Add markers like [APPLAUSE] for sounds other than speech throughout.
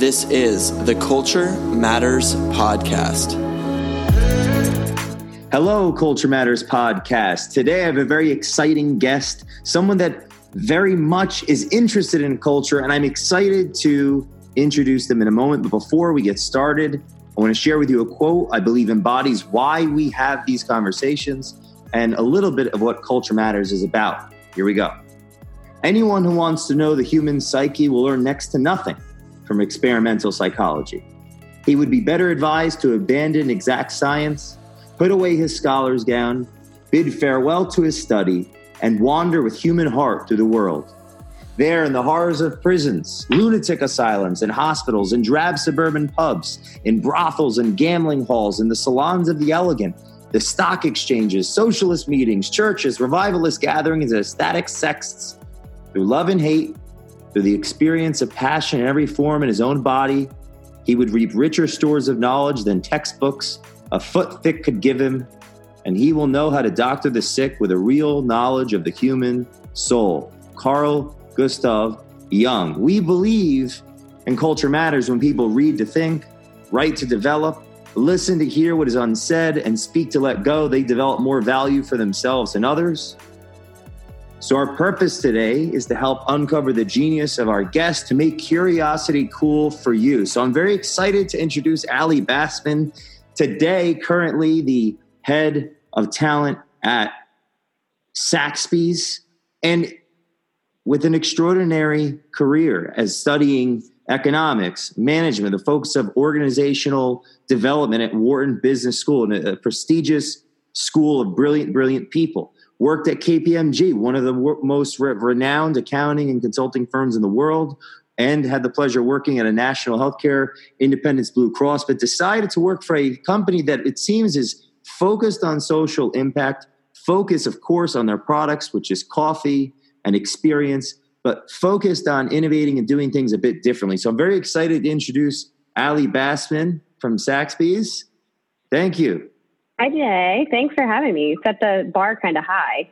This is the Culture Matters Podcast. Hello, Culture Matters Podcast. Today I have a very exciting guest, someone that very much is interested in culture, and I'm excited to introduce them in a moment. But before we get started, I want to share with you a quote I believe embodies why we have these conversations and a little bit of what Culture Matters is about. Here we go. Anyone who wants to know the human psyche will learn next to nothing from experimental psychology. He would be better advised to abandon exact science, put away his scholar's gown, bid farewell to his study, and wander with human heart through the world. There, in the horrors of prisons, lunatic asylums, and hospitals, in drab suburban pubs, in brothels and gambling halls, in the salons of the elegant, the stock exchanges, socialist meetings, churches, revivalist gatherings, and ecstatic sects, through love and hate, through the experience of passion in every form in his own body, he would reap richer stores of knowledge than textbooks a foot thick could give him, and he will know how to doctor the sick with a real knowledge of the human soul. Carl Gustav Jung. We believe in culture matters when people read to think, write to develop, listen to hear what is unsaid, and speak to let go. They develop more value for themselves and others. So, our purpose today is to help uncover the genius of our guest to make curiosity cool for you. So, I'm very excited to introduce Allie Bassman, today, currently the head of talent at Saxbys, and with an extraordinary career as studying economics, management, the focus of organizational development at Wharton Business School, and a prestigious school of brilliant, brilliant people worked at KPMG, one of the most re- renowned accounting and consulting firms in the world, and had the pleasure of working at a national healthcare Independence Blue Cross, but decided to work for a company that it seems is focused on social impact, focus, of course, on their products, which is coffee and experience, but focused on innovating and doing things a bit differently. So I'm very excited to introduce Allie Bassman from Saxbys. Thank you. Hi, Jay. Thanks for having me. You set the bar kind of high.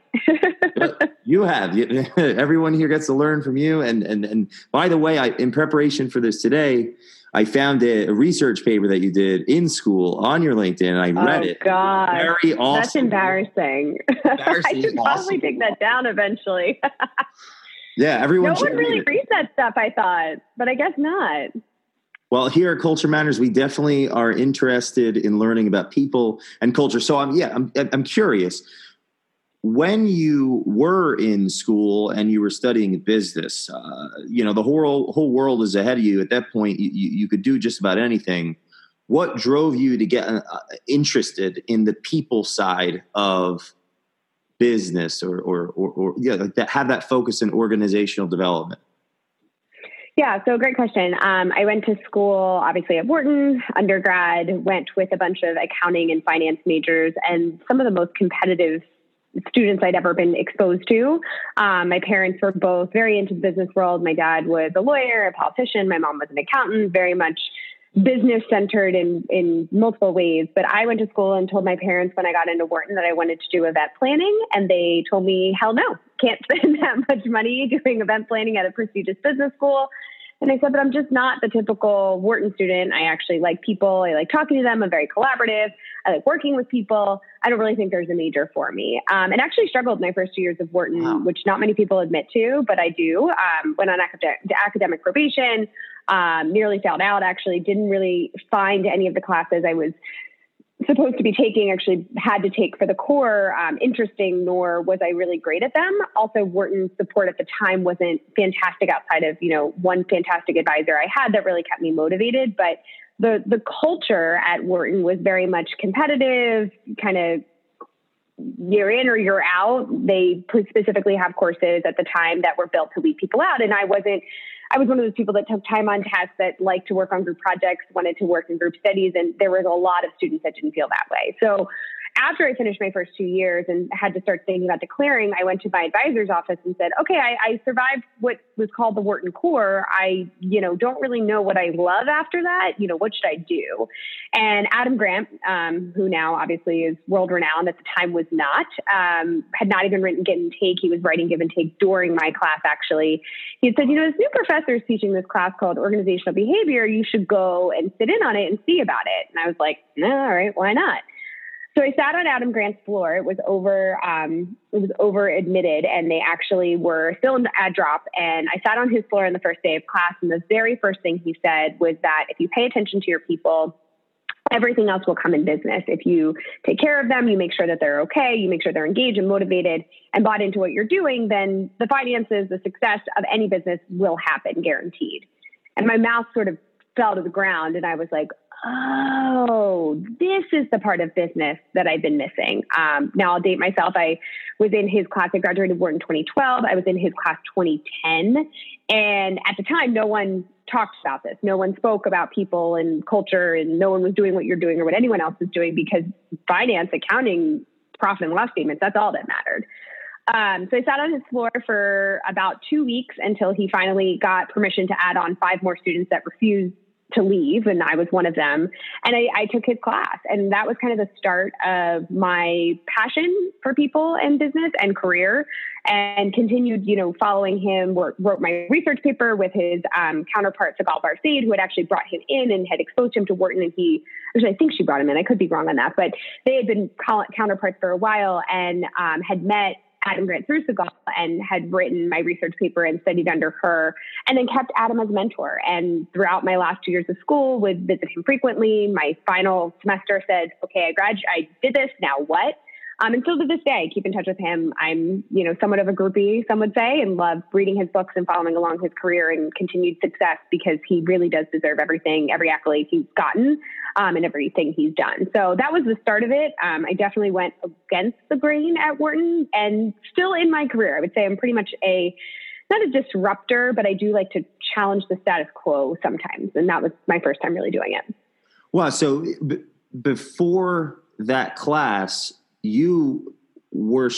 [LAUGHS] you have. [LAUGHS] Everyone here gets to learn from you. And and and by the way, I in preparation for this today, I found a, a research paper that you did in school on your LinkedIn, and I oh, read oh, it. God, very awesome. That's embarrassing. embarrassing [LAUGHS] I should probably awesome. take that down eventually. yeah, everyone. No one really reads that stuff. I thought, but I guess not. Well, here at Culture Matters, we definitely are interested in learning about people and culture. So I'm yeah, I'm I'm curious. When you were in school and you were studying business, uh, you know the whole whole world is ahead of you. At that point, you, you could do just about anything. What drove you to get uh, interested in the people side of business, or or or, or yeah, like that have that focus in organizational development? Yeah, so great question. Um, I went to school, obviously at Wharton, undergrad, went with a bunch of accounting and finance majors, and some of the most competitive students I'd ever been exposed to. Um, my parents were both very into the business world. My dad was a lawyer, a politician. My mom was an accountant, very much business centered in in multiple ways. But I went to school and told my parents when I got into Wharton that I wanted to do event planning, and they told me, "Hell no, can't [LAUGHS] spend that much money doing event planning at a prestigious business school." And I said, but I'm just not the typical Wharton student. I actually like people. I like talking to them. I'm very collaborative. I like working with people. I don't really think there's a major for me. Um, and actually struggled my first two years of Wharton, wow. which not many people admit to, but I do. Um, went on academic, academic probation, um, nearly failed out, actually didn't really find any of the classes I was supposed to be taking actually had to take for the core um, interesting, nor was I really great at them. Also, Wharton's support at the time wasn't fantastic outside of, you know, one fantastic advisor I had that really kept me motivated. But the, the culture at Wharton was very much competitive, kind of you're in or you're out. They specifically have courses at the time that were built to weed people out. And I wasn't I was one of those people that took time on task that liked to work on group projects, wanted to work in group studies, and there was a lot of students that didn't feel that way. So after I finished my first two years and had to start thinking about declaring, I went to my advisor's office and said, okay, I, I survived what was called the Wharton core. I, you know, don't really know what I love after that. You know, what should I do? And Adam Grant, um, who now obviously is world renowned, at the time was not, um, had not even written Give and Take. He was writing Give and Take during my class, actually. He said, you know, this new professor is teaching this class called Organizational Behavior. You should go and sit in on it and see about it. And I was like, all right, why not? So I sat on Adam Grant's floor. It was over, um, it was over admitted, and they actually were still in the add drop. And I sat on his floor on the first day of class, and the very first thing he said was that if you pay attention to your people, everything else will come in business. If you take care of them, you make sure that they're okay, you make sure they're engaged and motivated and bought into what you're doing, then the finances, the success of any business will happen, guaranteed. And my mouth sort of fell to the ground, and I was like, oh, this is the part of business that I've been missing. Um, now I'll date myself. I was in his class. I graduated Wharton 2012. I was in his class 2010. And at the time, no one talked about this. No one spoke about people and culture, and no one was doing what you're doing or what anyone else is doing because finance, accounting, profit and loss statements, that's all that mattered. Um, so I sat on his floor for about two weeks until he finally got permission to add on five more students that refused to leave, and I was one of them. And I, I, took his class, and that was kind of the start of my passion for people and business and career. And continued, you know, following him. Wrote my research paper with his um, counterpart, Sigal Barsade, who had actually brought him in and had exposed him to Wharton. And he, actually, I think she brought him in. I could be wrong on that, but they had been counterparts for a while and um, had met Adam Grant through Sigal and had written my research paper and studied under her, and then kept Adam as mentor. And throughout my last two years of school, would visit him frequently. My final semester said, "Okay, I grad, I did this. Now what?" Um, and still to this day, keep in touch with him. I'm, you know, somewhat of a groupie, some would say, and love reading his books and following along his career and continued success because he really does deserve everything, every accolade he's gotten, um, and everything he's done. So that was the start of it. Um, I definitely went against the grain at Wharton, and still in my career, I would say I'm pretty much a not a disruptor, but I do like to challenge the status quo sometimes, and that was my first time really doing it. Wow! So b- before that class, you were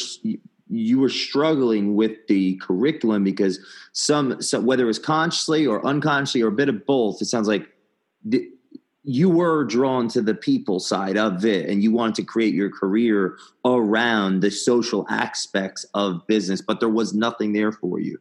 you were struggling with the curriculum because some, some whether it was consciously or unconsciously or a bit of both it sounds like the, you were drawn to the people side of it and you wanted to create your career around the social aspects of business but there was nothing there for you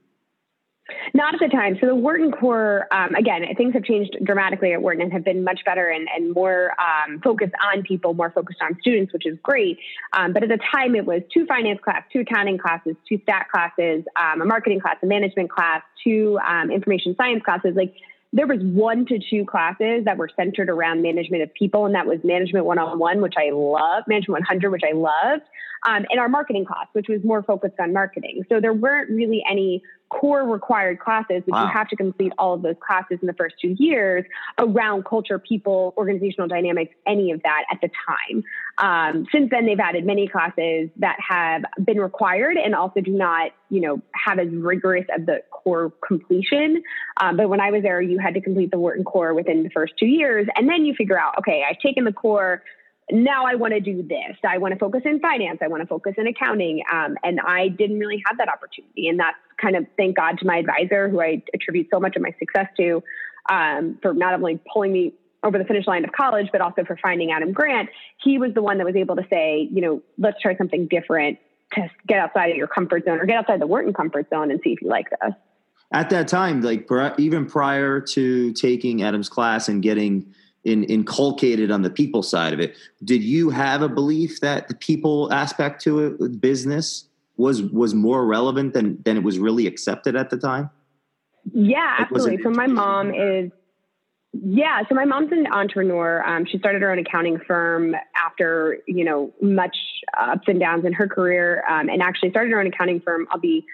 not at the time. So the Wharton core, um, again, things have changed dramatically at Wharton and have been much better and, and more um, focused on people, more focused on students, which is great. Um, but at the time, it was two finance class, two accounting classes, two stat classes, um, a marketing class, a management class, two um, information science classes. Like there was one to two classes that were centered around management of people, and that was management one on one, which I love, management 100, which I loved, um, and our marketing class, which was more focused on marketing. So there weren't really any core required classes, which wow. you have to complete all of those classes in the first two years around culture, people, organizational dynamics, any of that at the time. Um, since then, they've added many classes that have been required and also do not, you know, have as rigorous of the core completion. Um, but when I was there, you had to complete the Wharton core within the first two years, and then you figure out, okay, I've taken the core now I want to do this. I want to focus in finance. I want to focus in accounting. Um, and I didn't really have that opportunity. And that's kind of thank God to my advisor, who I attribute so much of my success to, um, for not only pulling me over the finish line of college, but also for finding Adam Grant. He was the one that was able to say, you know, let's try something different to get outside of your comfort zone or get outside the Wharton comfort zone and see if you like this. At that time, like even prior to taking Adam's class and getting in, inculcated on the people side of it. Did you have a belief that the people aspect to it, with business, was was more relevant than than it was really accepted at the time? Yeah, absolutely. So my mom is. Yeah, so my mom's an entrepreneur. Um, she started her own accounting firm after you know much ups and downs in her career, um, and actually started her own accounting firm. I'll be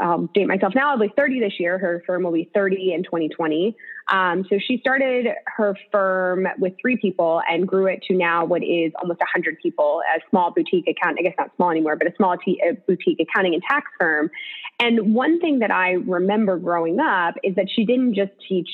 I'll date myself now. I'll be 30 this year. Her firm will be 30 in 2020. Um, so she started her firm with three people and grew it to now what is almost 100 people, a small boutique account, I guess not small anymore, but a small t- a boutique accounting and tax firm. And one thing that I remember growing up is that she didn't just teach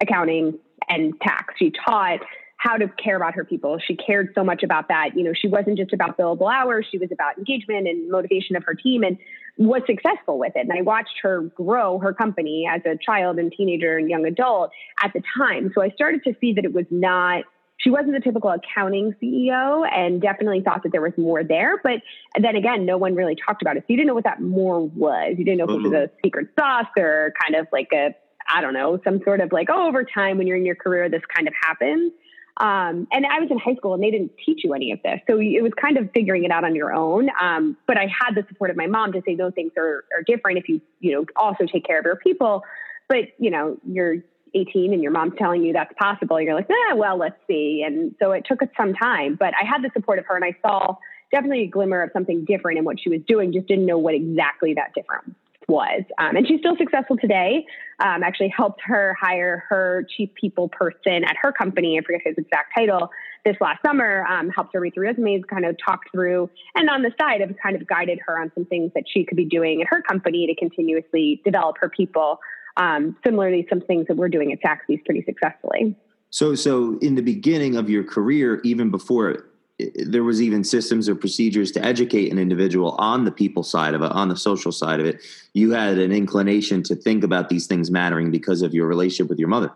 accounting and tax. She taught how to care about her people. She cared so much about that. You know, she wasn't just about billable hours, she was about engagement and motivation of her team and was successful with it. And I watched her grow her company as a child and teenager and young adult at the time. So I started to see that it was not she wasn't the typical accounting CEO and definitely thought that there was more there. But then again, no one really talked about it. So you didn't know what that more was. You didn't know if mm-hmm. it was a secret sauce or kind of like a, I don't know, some sort of like, oh, over time when you're in your career, this kind of happens. Um, and I was in high school and they didn't teach you any of this. So it was kind of figuring it out on your own. Um, but I had the support of my mom to say those things are, are different if you, you know, also take care of your people. But, you know, you're 18 and your mom's telling you that's possible. You're like, ah, well, let's see. And so it took us some time, but I had the support of her and I saw definitely a glimmer of something different in what she was doing, just didn't know what exactly that difference was. Um, and she's still successful today. Um, actually helped her hire her chief people person at her company. I forget his exact title this last summer, um, helped her read through resumes, kind of talked through, and on the side have kind of guided her on some things that she could be doing in her company to continuously develop her people. Um, similarly, some things that we're doing at Saxbys pretty successfully. So, so in the beginning of your career, even before there was even systems or procedures to educate an individual on the people side of it, on the social side of it. You had an inclination to think about these things mattering because of your relationship with your mother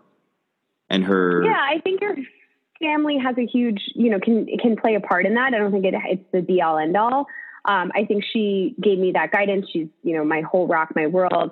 and her. Yeah, I think your family has a huge, you know, can can play a part in that. I don't think it, it's the be all end all. Um, I think she gave me that guidance. She's, you know, my whole rock, my world.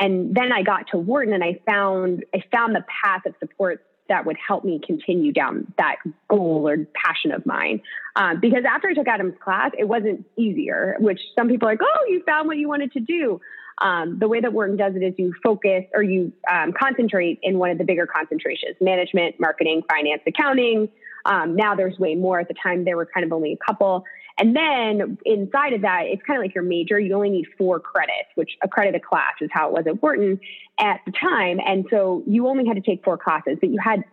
And then I got to Wharton and I found I found the path of support that would help me continue down that goal or passion of mine. Um, because after I took Adam's class, it wasn't easier, which some people are like, oh, you found what you wanted to do. Um, the way that Wharton does it is you focus or you um, concentrate in one of the bigger concentrations management, marketing, finance, accounting. Um, now there's way more. At the time, there were kind of only a couple. And then inside of that, it's kind of like your major. You only need four credits, which a credit a class is how it was at Wharton at the time. And so you only had to take four classes, but you had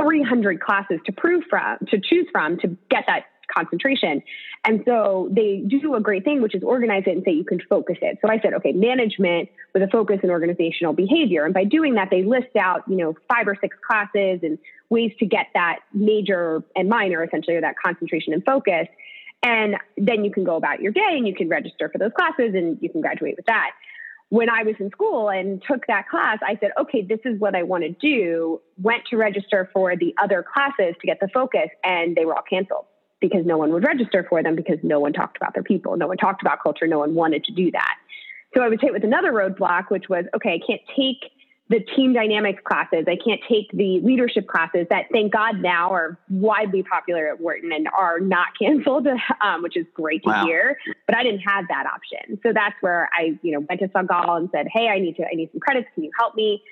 300 classes to prove from, to choose from to get that concentration. And so they do a great thing, which is organize it and say you can focus it. So I said, okay, management with a focus in organizational behavior. And by doing that, they list out, you know, five or six classes and ways to get that major and minor essentially, or that concentration and focus. And then you can go about your day and you can register for those classes and you can graduate with that. When I was in school and took that class, I said, okay, this is what I want to do. Went to register for the other classes to get the focus, and they were all canceled because no one would register for them because no one talked about their people. No one talked about culture. No one wanted to do that. So I was hit with another roadblock, which was, okay, I can't take the team dynamics classes. I can't take the leadership classes that, thank God, now are widely popular at Wharton and are not [LAUGHS] canceled, um, which is great to wow. hear. But I didn't have that option, so that's where I, you know, went to Sigal and said, "Hey, I need to, I need some credits. Can you help me?"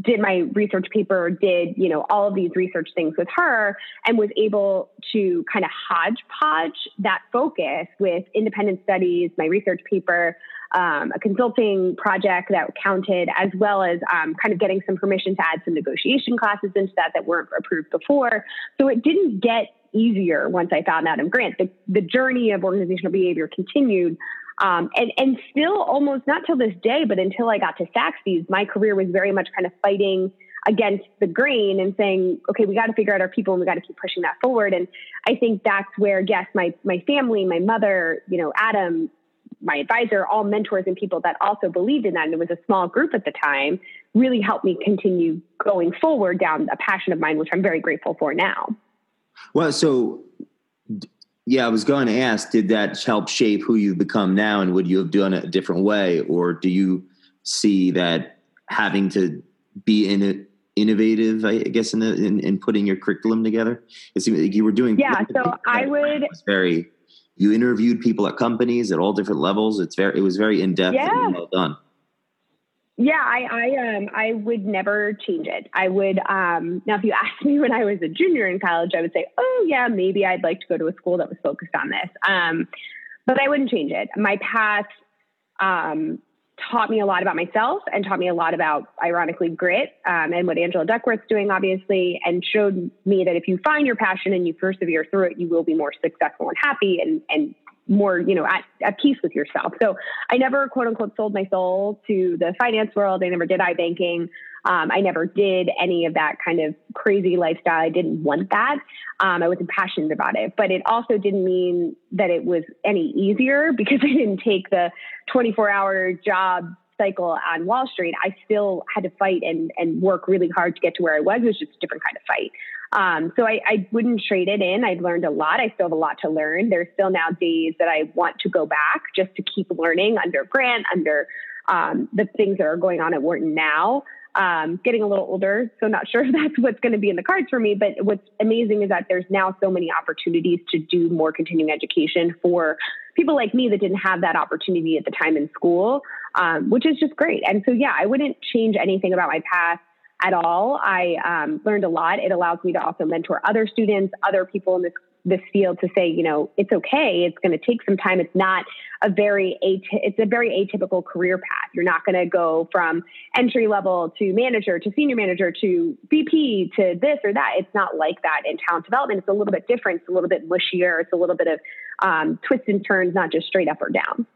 Did my research paper, did you know all of these research things with her, and was able to kind of hodgepodge that focus with independent studies, my research paper, um, a consulting project that counted, as well as um, kind of getting some permission to add some negotiation classes into that that weren't approved before. So it didn't get easier once I found Adam Grant. The, the journey of organizational behavior continued. Um, and, and still almost not till this day, but until I got to Saxbys, my career was very much kind of fighting against the grain and saying, okay, we got to figure out our people and we got to keep pushing that forward. And I think that's where, yes, my, my family, my mother, you know, Adam, my advisor, all mentors and people that also believed in that, and it was a small group at the time, really helped me continue going forward down a passion of mine, which I'm very grateful for now. Well, so yeah, I was going to ask, did that help shape who you've become now, and would you have done it a different way, or do you see that having to be in it? innovative i guess in, the, in, in putting your curriculum together it seemed like you were doing yeah so i would very you interviewed people at companies at all different levels. It's very, it was very in depth yeah. and well done. Yeah, I, I, um, I would never change it. I would, um, now if you [LAUGHS] asked me when I was a junior in college, I would say, oh yeah, maybe I'd like to go to a school that was focused on this. Um, but I wouldn't change it. My path, um, taught me a lot about myself and taught me a lot about, ironically, grit um, and what Angela Duckworth's doing, obviously, and showed me that if you find your passion and you persevere through it, you will be more successful and happy and, and more, you know, at, at peace with yourself. So I never, quote unquote, sold my soul to the finance world. I never did iBanking. Um, I never did any of that kind of crazy lifestyle. I didn't want that. Um, I wasn't passionate about it, but it also didn't mean that it was any easier [LAUGHS] because I didn't take the 24 hour job cycle on Wall Street. I still had to fight and, and work really hard to get to where I was. It was just a different kind of fight. Um, so I, I, wouldn't trade it in. I've learned a lot. I still have a lot to learn. There's still now days that I want to go back just to keep learning under Grant, under um, the things that are going on at Wharton now. Um, getting a little older, so not sure if that's what's going to be in the cards for me. But what's amazing is that there's now so many opportunities to do more continuing education for people like me that didn't have that opportunity at the time in school, um, which is just great. And so, yeah, I wouldn't change anything about my past at all. I um, learned a lot. It allows me to also mentor other students, other people in this this field to say, you know, it's okay. It's going to take some time. It's not a very it's a very atypical career path. You're not going to go from entry level to manager to senior manager to VP to this or that. It's not like that in talent development. It's a little bit different. It's a little bit mushier. It's a little bit of um, twists and turns, not just straight up or down.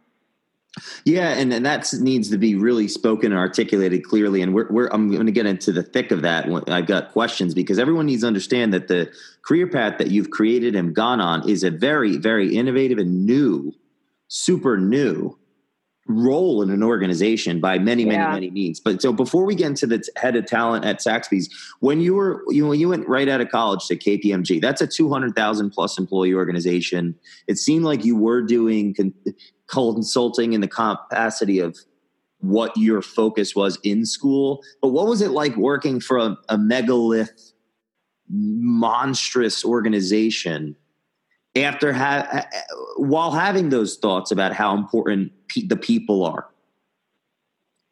Yeah, and, and that needs to be really spoken and articulated clearly. And we're, we're I'm going to get into the thick of that. I've got questions because everyone needs to understand that the career path that you've created and gone on is a very, very innovative and new, super new role in an organization by many, many, yeah. many means. But so before we get into the head of talent at Saxbys, when you were you know, when you went right out of college to KPMG, that's a two hundred thousand plus employee organization. It seemed like you were doing consulting in the capacity of what your focus was in school. But what was it like working for a, a megalith, monstrous organization? After ha- while having those thoughts about how important pe- the people are,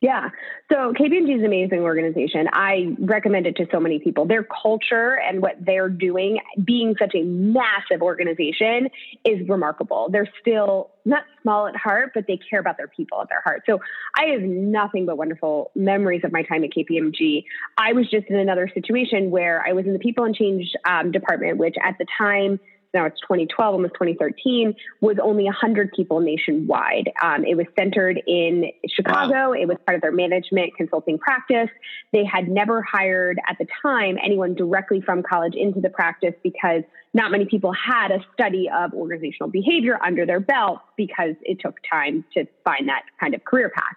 yeah. So KPMG is an amazing organization. I recommend it to so many people. Their culture and what they're doing, being such a massive organization, is remarkable. They're still not small at heart, but they care about their people at their heart. So I have nothing but wonderful memories of my time at KPMG. I was just in another situation where I was in the people and change um, department, which at the time, now it's 2012, almost 2013, was only 100 people nationwide. Um, it was centered in Chicago. Wow. It was part of their management consulting practice. They had never hired at the time anyone directly from college into the practice because not many people had a study of organizational behavior under their belt because it took time to find that kind of career path.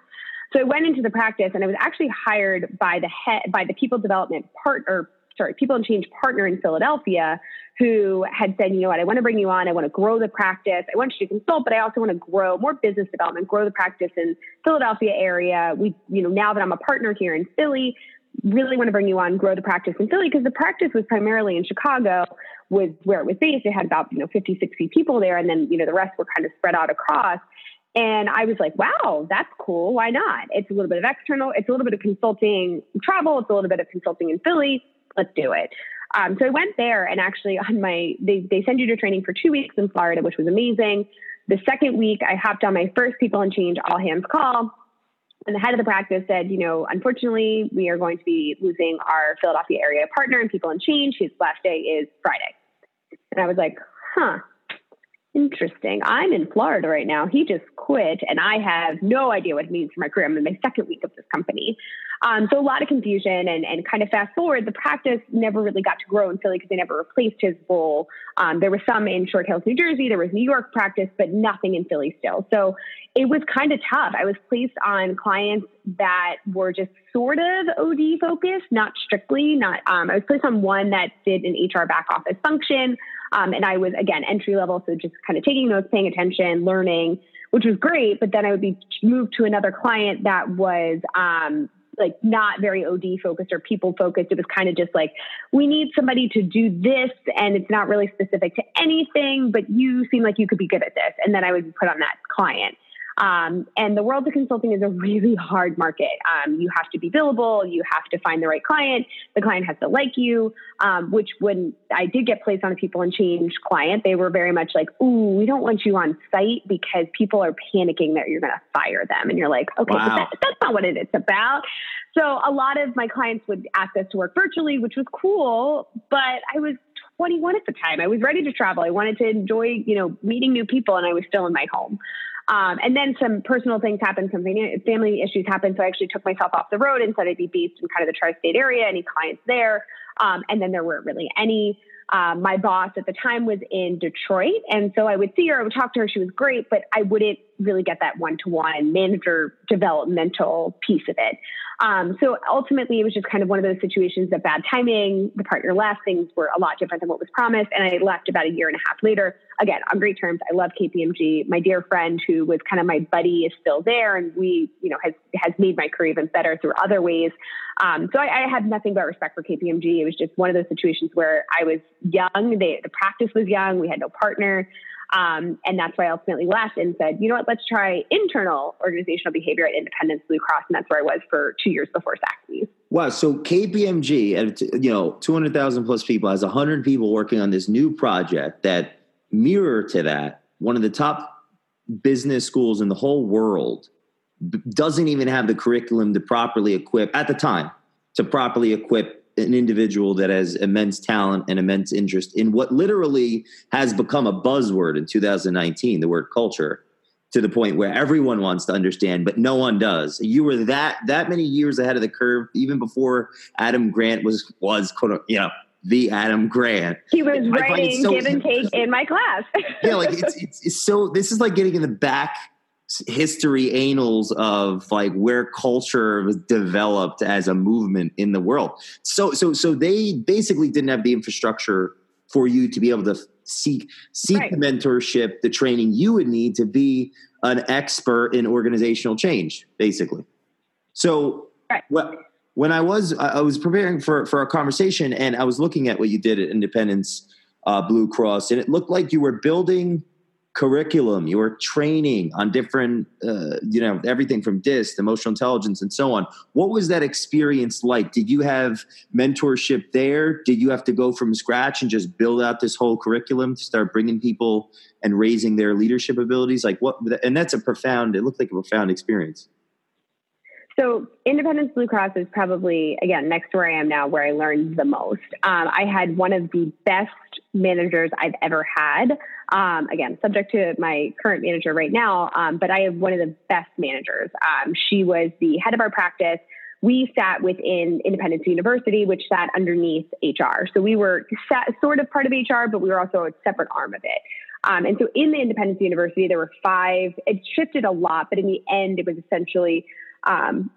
So I went into the practice and I was actually hired by the head, by the people development partner sorry, People and Change partner in Philadelphia who had said, you know what, I want to bring you on. I want to grow the practice. I want you to consult, but I also want to grow more business development, grow the practice in Philadelphia area. We, you know, now that I'm a partner here in Philly, really want to bring you on, grow the practice in Philly because the practice was primarily in Chicago was where it was based. It had about, you know, 50, 60 people there. And then, you know, the rest were kind of spread out across. And I was like, wow, that's cool. Why not? It's a little bit of external, it's a little bit of consulting travel, it's a little bit of consulting in Philly let's do it. Um, so I went there and actually on my, they, they send you to training for two weeks in Florida, which was amazing. The second week, I hopped on my first people and change all hands call. And the head of the practice said, you know, unfortunately, we are going to be losing our Philadelphia area partner and people and change. His last day is Friday. And I was like, huh, interesting. I'm in Florida right now. He just quit, and I have no idea what it means for my career. I'm in my second week of this company. Um, so a lot of confusion and, and kind of fast forward, the practice never really got to grow in Philly because they never replaced his role. Um, there was some in Short Hills, New Jersey. There was New York practice, but nothing in Philly still. So it was kind of tough. I was placed on clients that were just sort of OD focused, not strictly. Not um, I was placed on one that did an HR back office function, um, and I was again entry level, so just kind of taking notes, paying attention, learning, which was great. But then I would be moved to another client that was um, like not very OD focused or people focused. It was kind of just like, we need somebody to do this and it's not really specific to anything, but you seem like you could be good at this. And then I would put on that client. Um, and the world of consulting is a really hard market. Um, you have to be billable. You have to find the right client. The client has to like you. Um, which when I did get placed on a people and change client, they were very much like, "Ooh, we don't want you on site because people are panicking that you're going to fire them." And you're like, "Okay, wow. but that, that's not what it's about." So a lot of my clients would ask us to work virtually, which was cool, but I was 21 at the time. I was ready to travel. I wanted to enjoy, you know, meeting new people, and I was still in my home. Um, and then some personal things happened, some family issues happened. So I actually took myself off the road and said I'd be based in kind of the tri state area, any clients there. Um, and then there weren't really any. Um, my boss at the time was in Detroit. And so I would see her, I would talk to her. She was great, but I wouldn't really get that one to one manager developmental piece of it. Um, so ultimately, it was just kind of one of those situations that bad timing, the partner left, things were a lot different than what was promised. And I left about a year and a half later, again, on great terms. I love KPMG. My dear friend who was kind of my buddy is still there. And we, you know, has, has made my career even better through other ways. Um, so I, I had nothing but respect for KPMG. It was just one of those situations where I was young. They, the practice was young. We had no partner. Um, and that's why I ultimately left and said, you know what, let's try internal organizational behavior at Independence Blue Cross. And that's where I was for two years before Saxbys. Wow. So KPMG, you know, 200,000 plus people, has 100 people working on this new project that mirror to that, one of the top business schools in the whole world doesn't even have the curriculum to properly equip at the time to properly equip an individual that has immense talent and immense interest in what literally has become a buzzword in 2019 the word culture to the point where everyone wants to understand but no one does. You were that that many years ahead of the curve even before adam grant was was quote you know the adam grant. He was writing so, give and take in my class. Yeah like it's, it's, it's so this is like getting in the back history annals of like where culture was developed as a movement in the world. So so so they basically didn't have the infrastructure for you to be able to seek seek right. the mentorship, the training you would need to be an expert in organizational change, basically. So right. well, when I was I was preparing for for a conversation and I was looking at what you did at Independence uh, Blue Cross, and it looked like you were building curriculum, your training on different, uh, you know, everything from DISC, emotional intelligence, and so on. What was that experience like? Did you have mentorship there? Did you have to go from scratch and just build out this whole curriculum to start bringing people and raising their leadership abilities? Like what? And that's a profound. It looked like a profound experience. So Independence Blue Cross is probably again next to where I am now, where I learned the most. Um, I had one of the best managers I've ever had. Um, again, subject to my current manager right now, um, but I have one of the best managers. Um, she was the head of our practice. We sat within Independence University, which sat underneath HR. So we were sort of part of HR, but we were also a separate arm of it. Um, and so in the Independence University, there were five. It shifted a lot, but in the end, it was essentially um,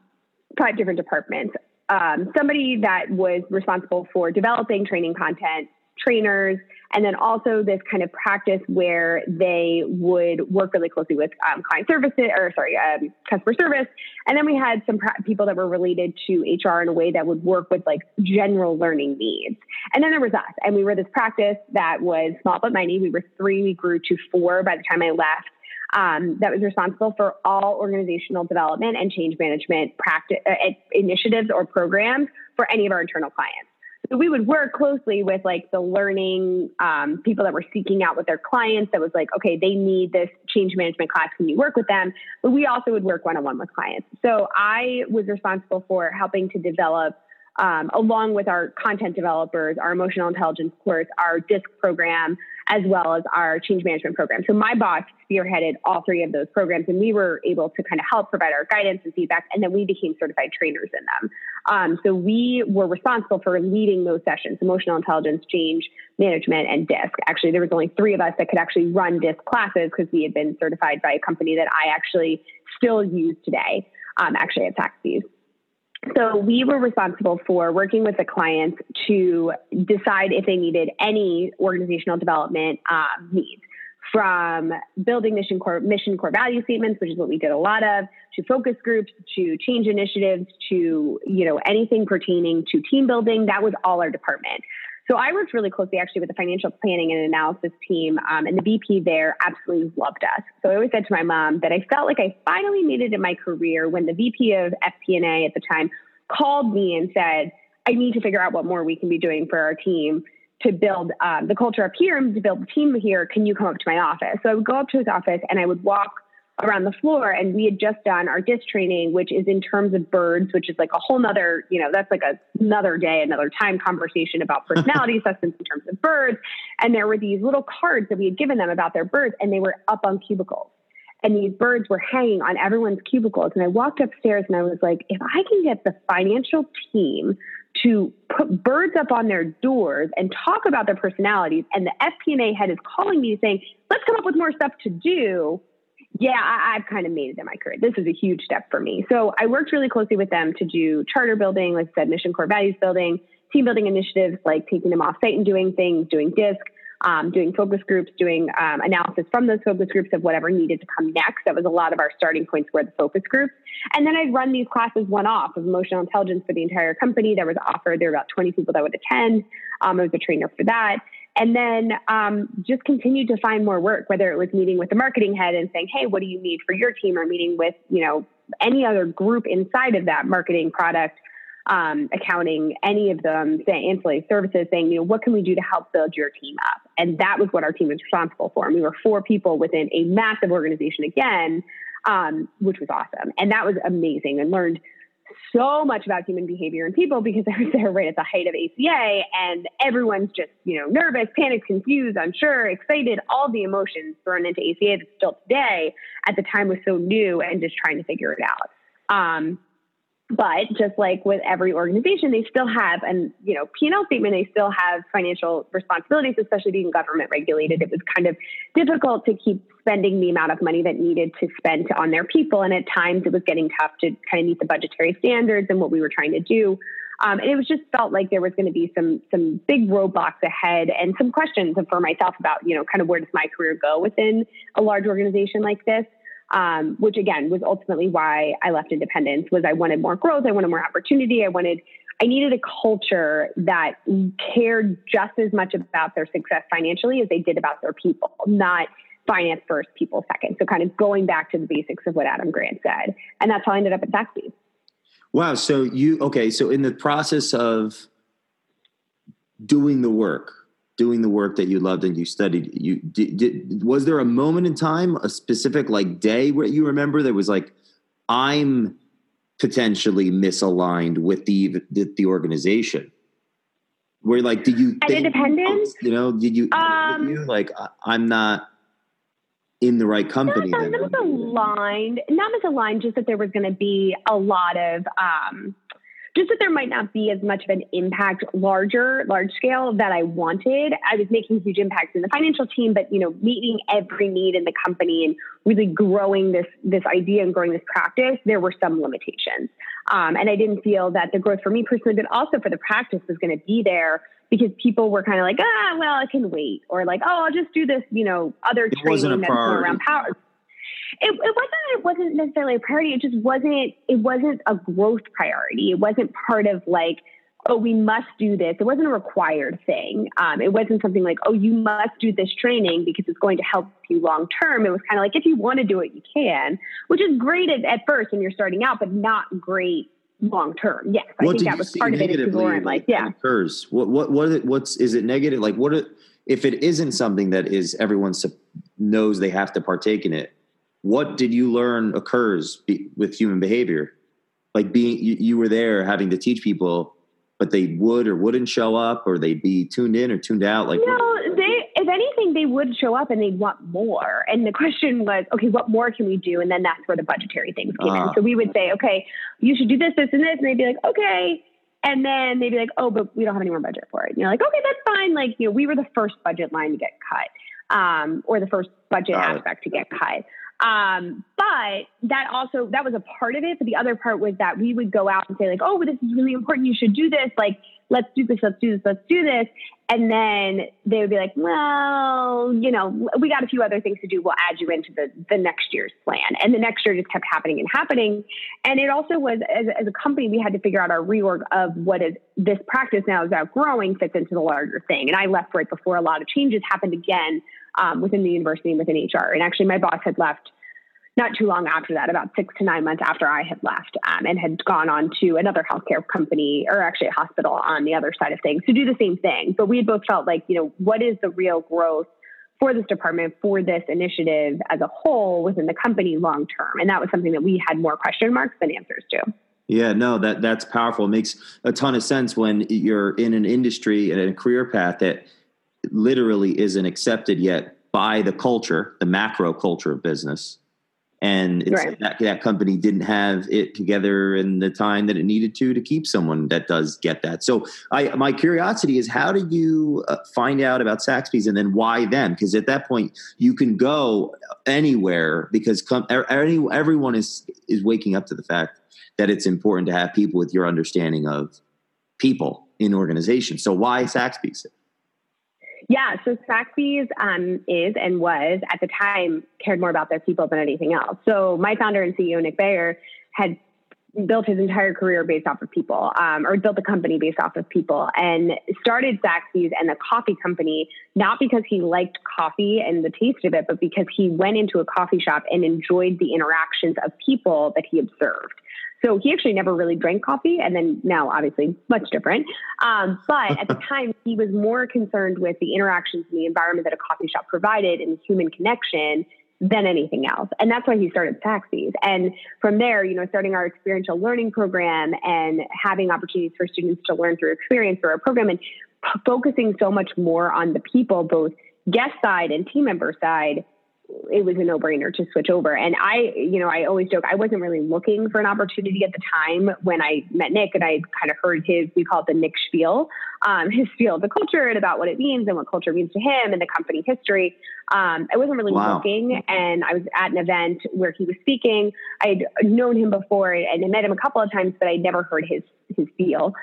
five different departments. Um, somebody that was responsible for developing training content, trainers, and then also this kind of practice where they would work really closely with um, client services or sorry um, customer service. And then we had some pra- people that were related to hr in a way that would work with like general learning needs. And then there was us and we were this practice that was small but mighty. We were three we grew to four by the time i left um, that was responsible for all organizational development and change management practice uh, initiatives or programs for any of our internal clients so we would work closely with like the learning um, people that were seeking out with their clients that was like okay they need this change management class. Can you work with them? But we also would work one-on-one with clients. So i was responsible for helping to develop um, along with our content developers our emotional intelligence course our disc program as well as our change management program. So my boss spearheaded all three of those programs, and we were able to kind of help provide our guidance and feedback, and then we became certified trainers in them. Um, so we were responsible for leading those sessions: emotional intelligence, change management, and DISC. Actually, there was only three of us that could actually run DISC classes because we had been certified by a company that I actually still use today, um, actually at Saxbys. So we were responsible for working with the clients to decide if they needed any organizational development um, needs from building mission core mission core value statements, which is what we did a lot of, to focus groups, to change initiatives, to you know anything pertaining to team building. That was all our department. So I worked really closely actually with the financial planning and analysis team, um, and the VP there absolutely loved us. So I always said to my mom that I felt like I finally made it in my career when the VP of FP&A at the time called me and said, "I need to figure out what more we can be doing for our team." To build um, the culture up here and to build the team here, can you come up to my office? So I would go up to his office and I would walk around the floor and we had just done our disc training which is in terms of birds which is like a whole nother you know that's like a, another day another time conversation about [LAUGHS] personality assessments in terms of birds and there were these little cards that we had given them about their birds and they were up on cubicles and these birds were hanging on everyone's cubicles. And I walked upstairs and I was like, if I can get the financial team to put birds up on their doors and talk about their personalities, and the FP&A head is calling me saying, let's come up with more stuff to do. Yeah, I, have kind of made it in my career. This is a huge step for me. So I worked really closely with them to do charter building, like I said, mission core values building, team building initiatives, like taking them off site and doing things, doing DISC, um, doing focus groups, doing um, analysis from those focus groups of whatever needed to come next. That was a lot of our starting points were the focus groups. And then I'd run these classes one off of emotional intelligence for the entire company that was offered. There were about 20 people that would attend. Um, I was a trainer for that. And then um, just continued to find more work, whether it was meeting with the marketing head and saying, hey, what do you need for your team? Or meeting with, you know, any other group inside of that marketing product um, accounting, any of them, say ancillary services, saying, you know, what can we do to help build your team up? And that was what our team was responsible for. And we were four people within a massive organization again, um, which was awesome. And that was amazing and learned so much about human behavior and people because [LAUGHS] I was there right at the height of ACA and everyone's just, you know, nervous, panicked, confused, unsure, excited, all the emotions thrown into ACA that still today at the time was so new and just trying to figure it out. Um, but just like with every organization, they still have and you know P&L statement. They still have financial responsibilities, especially being government regulated. It was kind of difficult to keep spending the amount of money that needed to spend on their people, and at times it was getting tough to kind of meet the budgetary standards and what we were trying to do. Um, and it was just felt like there was going to be some some big roadblocks ahead and some questions for myself about you know kind of where does my career go within a large organization like this um, which again was ultimately why I left Independence. Was I wanted more growth, I wanted more opportunity, I wanted, I needed a culture that cared just as much about their success financially as they did about their people, not finance first, people second. So kind of going back to the basics of what Adam Grant said, and that's how I ended up at Saxbys. Wow. So you okay? So in the process of doing the work doing the work that you loved and you studied you did, did, was there a moment in time a specific like day where you remember that was like i'm potentially misaligned with the the, the organization? Where like did you think, independence? you know did you, um, you like i'm not in the right company not, not misaligned not misaligned just that there was going to be a lot of um just that there might not be as much of an impact larger large scale that i wanted. I was making huge impacts in the financial team but you know meeting every need in the company and really growing this this idea and growing this practice there were some limitations. Um, and i didn't feel that the growth for me personally but also for the practice was going to be there because people were kind of like ah well i can wait or like oh i'll just do this you know other it training that's around power it, it wasn't it wasn't necessarily a priority. It just wasn't it wasn't a growth priority. It wasn't part of like oh we must do this. It wasn't a required thing. Um, it wasn't something like oh you must do this training because it's going to help you long term. It was kind of like if you want to do it you can, which is great at, at first when you're starting out, but not great long term. Yes, I what think that was part of it. Is like, like yeah, occurs. What what what what's is it negative? Like what? Are, if it isn't something that is everyone knows they have to partake in it, what did you learn occurs be, with human behavior? Like being, you, you were there having to teach people, but they would or wouldn't show up, or they'd be tuned in or tuned out. Like no, they, if anything, they would show up and they'd want more. And the question was, okay, what more can we do? And then that's where the budgetary things came uh, in. Ah. So we would say, okay, you should do this, this, and this, and they'd be like, okay. And then they'd be like, oh, but we don't have any more budget for it. And you're like, okay, that's fine. Like, you know, we were the first budget line to get cut, um, or the first budget aspect to get cut. Um, but that also that was a part of it. But the other part was that we would go out and say like, "Oh, this is really important. You should do this. Like, let's do this. Let's do this. Let's do this." And then they would be like, "Well, you know, we got a few other things to do. We'll add you into the the next year's plan." And the next year just kept happening and happening. And it also was as, as a company, we had to figure out our reorg of what is this practice now is outgrowing fits into the larger thing. And I left right before a lot of changes happened again um, within the university and within HR. And actually, my boss had left not too long after that, about six to nine months after I had left, um, and had gone on to another healthcare company, or actually a hospital on the other side of things, to do the same thing. But we had both felt like, you know, what is the real growth for this department, for this initiative as a whole within the company long term? And that was something that we had more question marks than answers to. Yeah, no, that that's powerful. It makes a ton of sense when you're in an industry and a career path that literally isn't accepted yet by the culture, the macro culture of business. and right. that, that company didn't have it together in the time that it needed to to keep someone that does get that so i my curiosity is how did you uh, find out about Saxbys and then why them because at that point you can go anywhere because com- any, everyone is is waking up to the fact that it's important to have people with your understanding of people in organizations so why Saxbys yeah, so Saxbys um, is and was at the time cared more about their people than anything else. So my founder and CEO Nick Bayer had built his entire career based off of people, um, or built a company based off of people, and started Saxbys and the coffee company not because he liked coffee and the taste of it, but because he went into a coffee shop and enjoyed the interactions of people that he observed. So he actually never really drank coffee, and then now obviously much different. Um, but at the [LAUGHS] time, he was more concerned with the interactions and the environment that a coffee shop provided and the human connection than anything else. And that's why he started Saxbys. And from there, you know, starting our experiential learning program and having opportunities for students to learn through experience through our program and p- focusing so much more on the people, both guest side and team member side, it was a no brainer to switch over. And I, you know, I always joke, I wasn't really looking for an opportunity at the time when I met Nick and I kind of heard his, we call it the Nick spiel, um, his spiel of the culture and about what it means and what culture means to him and the company history. Um, I wasn't really wow. looking and I was at an event where he was speaking. I'd known him before and I met him a couple of times, but I'd never heard his, his spiel.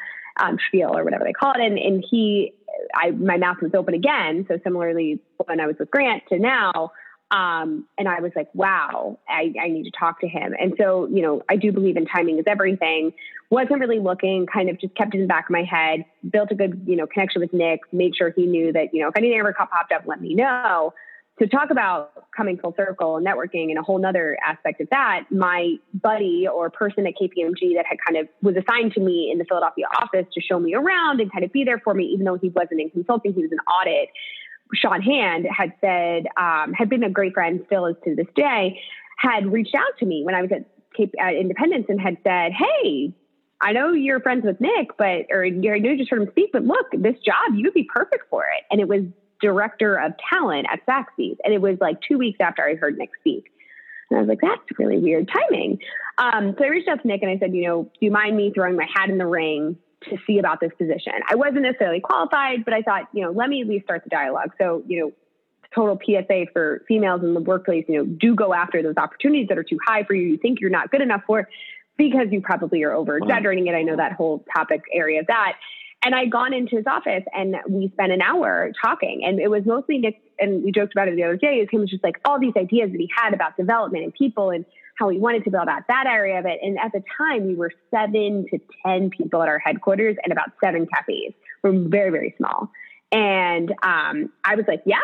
Um, spiel or whatever they call it. And, and he, I, my mouth was open again. So similarly, when I was with Grant to now, um, and I was like, wow, I, I need to talk to him. And so, you know, I do believe in timing is everything. Wasn't really looking, kind of just kept it in the back of my head, built a good, you know, connection with Nick, made sure he knew that, you know, if anything ever popped up, let me know. To talk about coming full circle and networking and a whole nother aspect of that, my buddy or person at KPMG that had kind of was assigned to me in the Philadelphia office to show me around and kind of be there for me, even though he wasn't in consulting, he was in audit Sean Hand had said, um, had been a great friend, still is to this day, had reached out to me when I was at Cape at Independence and had said, Hey, I know you're friends with Nick, but, or I know you just heard him speak, but look, this job, you would be perfect for it. And it was director of talent at Saxbys. And it was like two weeks after I heard Nick speak. And I was like, that's really weird timing. Um, so I reached out to Nick and I said, you know, do you mind me throwing my hat in the ring to see about this position. I wasn't necessarily qualified, but I thought, you know, let me at least start the dialogue. So, you know, total PSA for females in the workplace, you know, do go after those opportunities that are too high for you, you think you're not good enough for, because you probably are over exaggerating it. I know that whole topic area of that. And I'd gone into his office and we spent an hour talking. And it was mostly Nick, and we joked about it the other day, is him was just like all these ideas that he had about development and people and how we wanted to build out that area of it. And at the time, we were seven to 10 people at our headquarters and about seven cafes. We're very, very small. And um, I was like, yeah,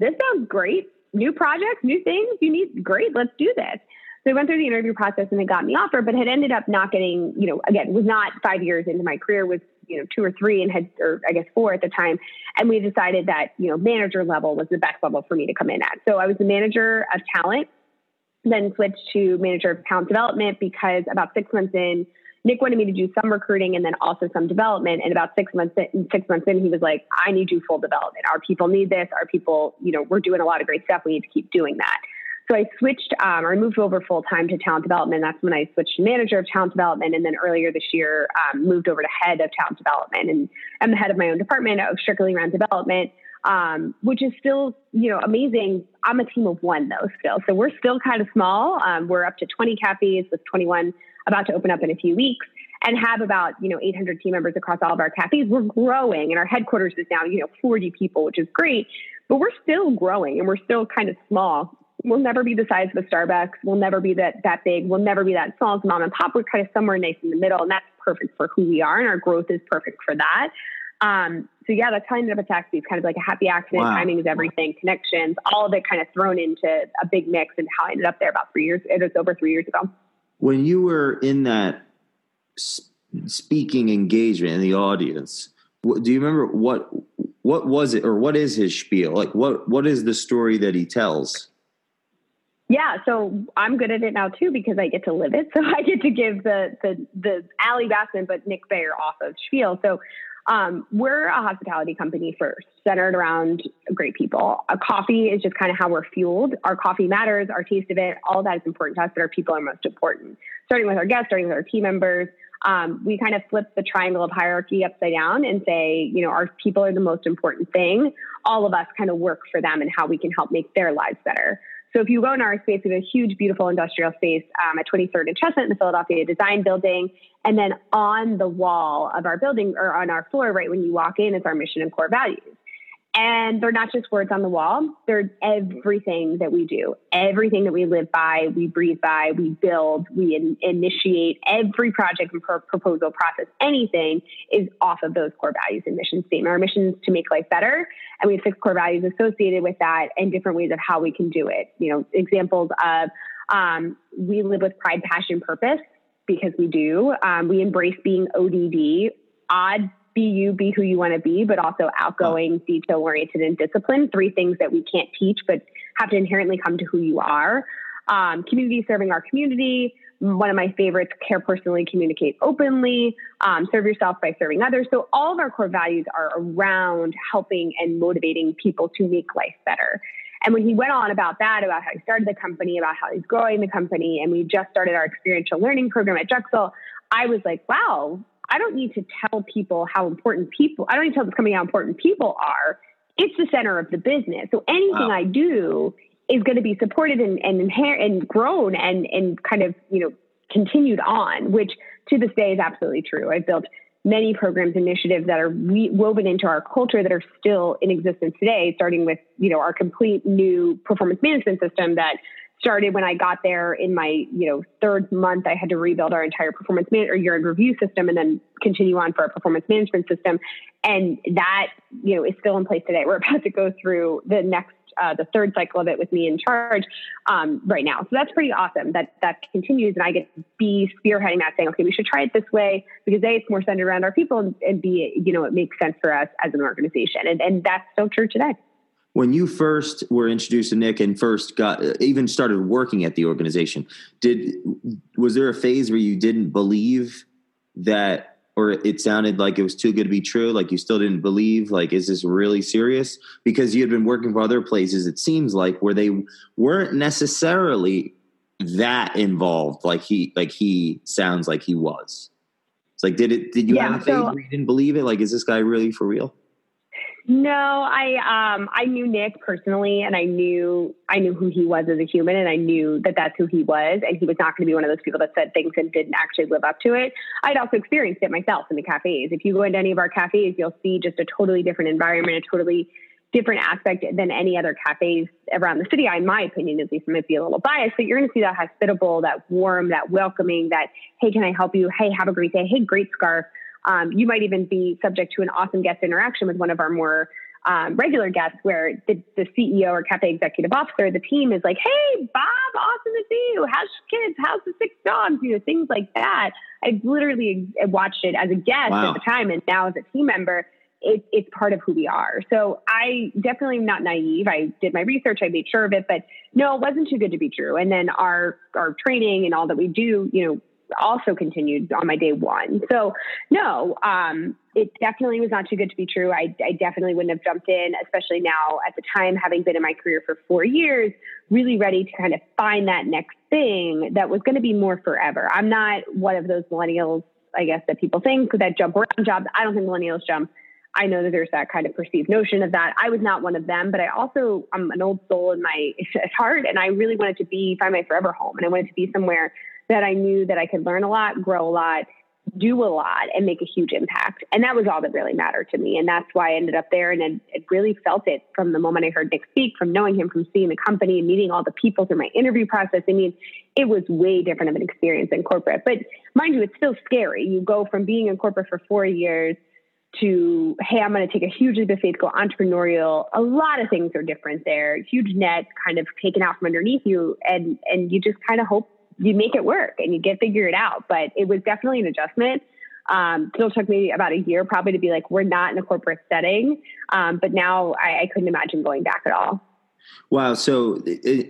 this sounds great. New projects, new things. You need great. Let's do this. So I went through the interview process and they got me offer, but had ended up not getting, you know, again, was not five years into my career, was, you know, two or three and had, or I guess four at the time. And we decided that, you know, manager level was the best level for me to come in at. So I was the manager of talent then switched to manager of talent development because about six months in, Nick wanted me to do some recruiting and then also some development. And about six months in, six months in, he was like, "I need you full development. Our people need this. Our people, you know, we're doing a lot of great stuff. We need to keep doing that." So I switched, um, or I moved over full time to talent development. That's when I switched to manager of talent development, and then earlier this year um, moved over to head of talent development. And I'm the head of my own department of strictly around development um, which is still, you know, amazing. I'm a team of one though, still. So we're still kind of small. Um, we're up to 20 cafes with 21 about to open up in a few weeks and have about, you know, 800 team members across all of our cafes. We're growing and our headquarters is now, you know, 40 people, which is great, but we're still growing and we're still kind of small. We'll never be the size of a Starbucks. We'll never be that, that big. We'll never be that small as mom and pop. We're kind of somewhere nice in the middle and that's perfect for who we are. And our growth is perfect for that. Um, so yeah, that's kind of ended up at Saxbys. It's kind of like a happy accident. Wow. Timing is everything. Connections, all of it kind of thrown into a big mix, and how I ended up there about three years. It was over three years ago. When you were in that speaking engagement in the audience, do you remember what what was it or what is his spiel? Like what what is the story that he tells? Yeah, so I'm good at it now too because I get to live it. [LAUGHS] So I get to give the the the Allie Bassman but Nick Bayer off of spiel. So Um, we're a hospitality company first, centered around great people. A coffee is just kind of how we're fueled. Our coffee matters, our taste of it, all that is important to us, but our people are most important. Starting with our guests, starting with our team members, um, we kind of flip the triangle of hierarchy upside down and say, you know, our people are the most important thing. All of us kind of work for them and how we can help make their lives better. So if you go in our space, we have a huge, beautiful industrial space um, at 23rd and Chestnut in the Philadelphia Design Building. And then on the wall of our building or on our floor, right when you walk in, is our mission and core values. And they're not just words on the wall, they're everything that we do, everything that we live by, we breathe by, we build, we in, initiate every project and pro- proposal process, anything is off of those core values and mission statement. Our mission is to make life better. And we have six core values associated with that and different ways of how we can do it. You know, examples of um, we live with pride, passion, purpose because we do. Um, we embrace being ODD, odd be you, be who you want to be, but also outgoing, detail oriented, and disciplined. Three things that we can't teach, but have to inherently come to who you are. Um, community serving our community. One of my favorites, care personally, communicate openly, um, serve yourself by serving others. So, all of our core values are around helping and motivating people to make life better. And when he went on about that, about how he started the company, about how he's growing the company, and we just started our experiential learning program at Drexel, I was like, wow, I don't need to tell people how important people, I don't need to tell this company how important people are. It's the center of the business. So anything wow. I do is going to be supported and, and inherent and grown and, and kind of, you know, continued on, which to this day is absolutely true. I've built many programs, initiatives that are woven into our culture that are still in existence today, starting with, you know, our complete new performance management system that started when I got there in my, you know, third month, I had to rebuild our entire performance man- or year in review system and then continue on for our performance management system. And that, you know, is still in place today. We're [LAUGHS] about to go through the next, uh, the third cycle of it with me in charge um, right now. So that's pretty awesome that that continues. And I get to be spearheading that saying, okay, we should try it this way because A, it's more centered around our people and, and B, you know, it makes sense for us as an organization. And, and that's still true today when you first were introduced to Nick and first got even started working at the organization, did was there a phase where you didn't believe that or it sounded like it was too good to be true like you still didn't believe like is this really serious? Because you had been working for other places it seems like where they weren't necessarily that involved like he like he sounds like he was. It's like did it did you yeah, have a phase so, where you didn't believe it? Like is this guy really for real no, I um I knew Nick personally, and I knew I knew who he was as a human, and I knew that that's who he was, and he was not going to be one of those people that said things and didn't actually live up to it. I'd also experienced it myself in the cafes. If you go into any of our cafes, you'll see just a totally different environment, a totally different aspect than any other cafes around the city. I, in my opinion, at least, might be a little biased, but you're going to see that hospitable, that warm, that welcoming, that hey, can I help you? Hey, have a great day. Hey, great scarf um, you might even be subject to an awesome guest interaction with one of our more um, regular guests where the, the, CEO or cafe executive officer, the team is like, Hey, Bob, awesome to see you. How's your kids? How's the six dogs? You know, things like that. I literally watched it as a guest wow. at the time and now as a team member. It, it's part of who we are. So I definitely am not naive. I did my research. I made sure of it, but no, it wasn't too good to be true. And then our, our training and all that we do, you know, also continued on my day one. So no, um, it definitely was not too good to be true. I, I, definitely wouldn't have jumped in, especially now at the time, having been in my career for four years, really ready to kind of find that next thing that was going to be more forever. I'm not one of those millennials, I guess, that people think that jump around jobs. I don't think millennials jump. I know that there's that kind of perceived notion of that. I was not one of them, but I also I'm an old soul in my [LAUGHS] heart, and I really wanted to be find my forever home, and I wanted to be somewhere that I knew that I could learn a lot, grow a lot, do a lot, and make a huge impact. And that was all that really mattered to me. And that's why I ended up there. And I, really felt it from the moment I heard Nick speak, from knowing him, from seeing the company, and meeting all the people through my interview process. I mean, it was way different of an experience than corporate. But mind you, it's still scary. You go from being in corporate for four years to hey i'm going to take a huge leap of faith go entrepreneurial a lot of things are different there huge net kind of taken out from underneath you and and you just kind of hope you make it work and you get figure it out. But it was definitely an adjustment. Um, still took me about a year probably to be like, we're not in a corporate setting. Um, but now I, I couldn't imagine going back at all. Wow. So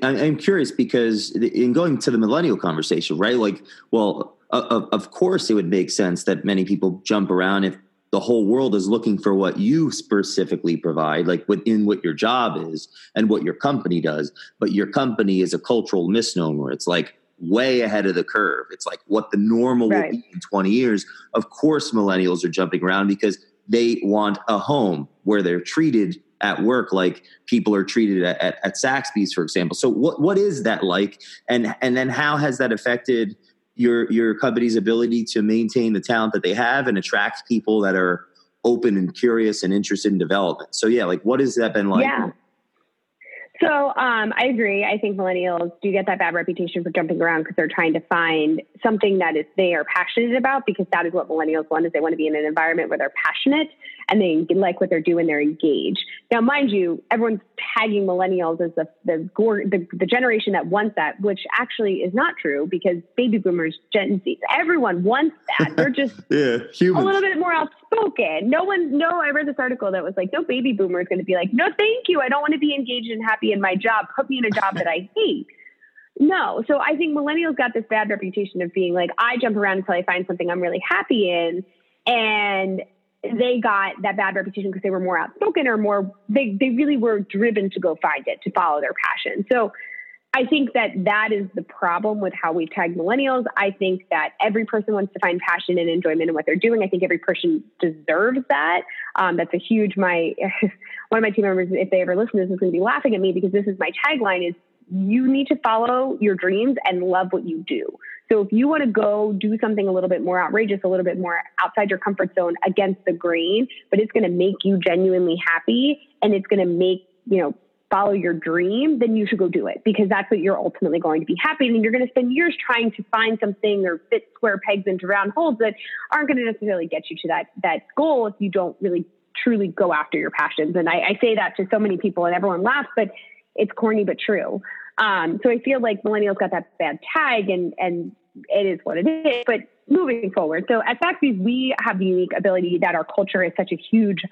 I'm curious because in going to the millennial conversation, right? Like, well, of, of course, it would make sense that many people jump around if the whole world is looking for what you specifically provide, like within what your job is and what your company does. But your company is a cultural misnomer. It's like way ahead of the curve. It's like what the normal right. will be in 20 years. Of course, millennials are jumping around because they want a home where they're treated at work like people are treated at, at, at Saxbys, for example. So what, what is that like? And, and then how has that affected your your company's ability to maintain the talent that they have and attract people that are open and curious and interested in development. So yeah, like what has that been like? Yeah. So um, I agree. I think millennials do get that bad reputation for jumping around because they're trying to find something that is they are passionate about because that is what millennials want is they want to be in an environment where they're passionate and they like what they're doing. They're engaged. Now, mind you, everyone's tagging millennials as the the, the, the generation that wants that, which actually is not true because baby boomers, Gen Z, everyone wants that. They're just [LAUGHS] yeah, a little bit more outspoken. No one, no, I read this article that was like, no baby boomer is going to be like, no, thank you. I don't want to be engaged and happy in my job. Put me in a job that I hate. No. So I think millennials got this bad reputation of being like, I jump around until I find something I'm really happy in. And they got that bad reputation because they were more outspoken or more, they, they really were driven to go find it, to follow their passion. So I think that that is the problem with how we tag millennials. I think that every person wants to find passion and enjoyment in what they're doing. I think every person deserves that. Um, that's a huge, my, [LAUGHS] one of my team members, if they ever listen to this, is going to be laughing at me because this is my tagline is you need to follow your dreams and love what you do. So if you want to go do something a little bit more outrageous, a little bit more outside your comfort zone against the grain, but it's going to make you genuinely happy and it's going to make, you know, follow your dream, then you should go do it because that's what you're ultimately going to be happy. And you're going to spend years trying to find something or fit square pegs into round holes that aren't going to necessarily get you to that that goal if you don't really truly go after your passions. And I, I say that to so many people, and everyone laughs, but it's corny but true. Um, so I feel like millennials got that bad tag, and and it is what it is. But moving forward, so at Saxbys, we have the unique ability that our culture is such a huge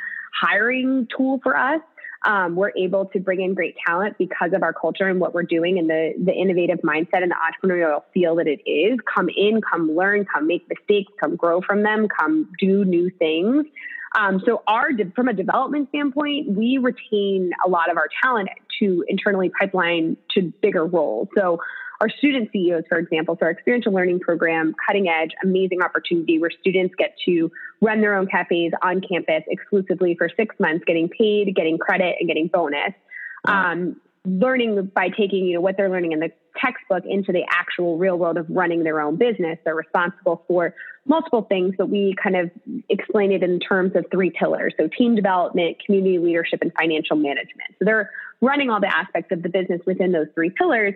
hiring tool for us. Um, we're able to bring in great talent because of our culture and what we're doing and the the innovative mindset and the entrepreneurial feel that it is. Come in, come learn, come make mistakes, come grow from them, come do new things. Um, so our from a development standpoint, we retain a lot of our talent to internally pipeline to bigger roles. So our student CEOs, for example, so our experiential learning program, cutting edge, amazing opportunity where students get to run their own cafes on campus exclusively for six months, getting paid, getting credit, and getting bonus. Um, learning by taking you know what they're learning in the textbook into the actual real world of running their own business. They're responsible for multiple things but we kind of explain it in terms of three pillars. So team development community leadership and financial management. So they're running all the aspects of the business within those three pillars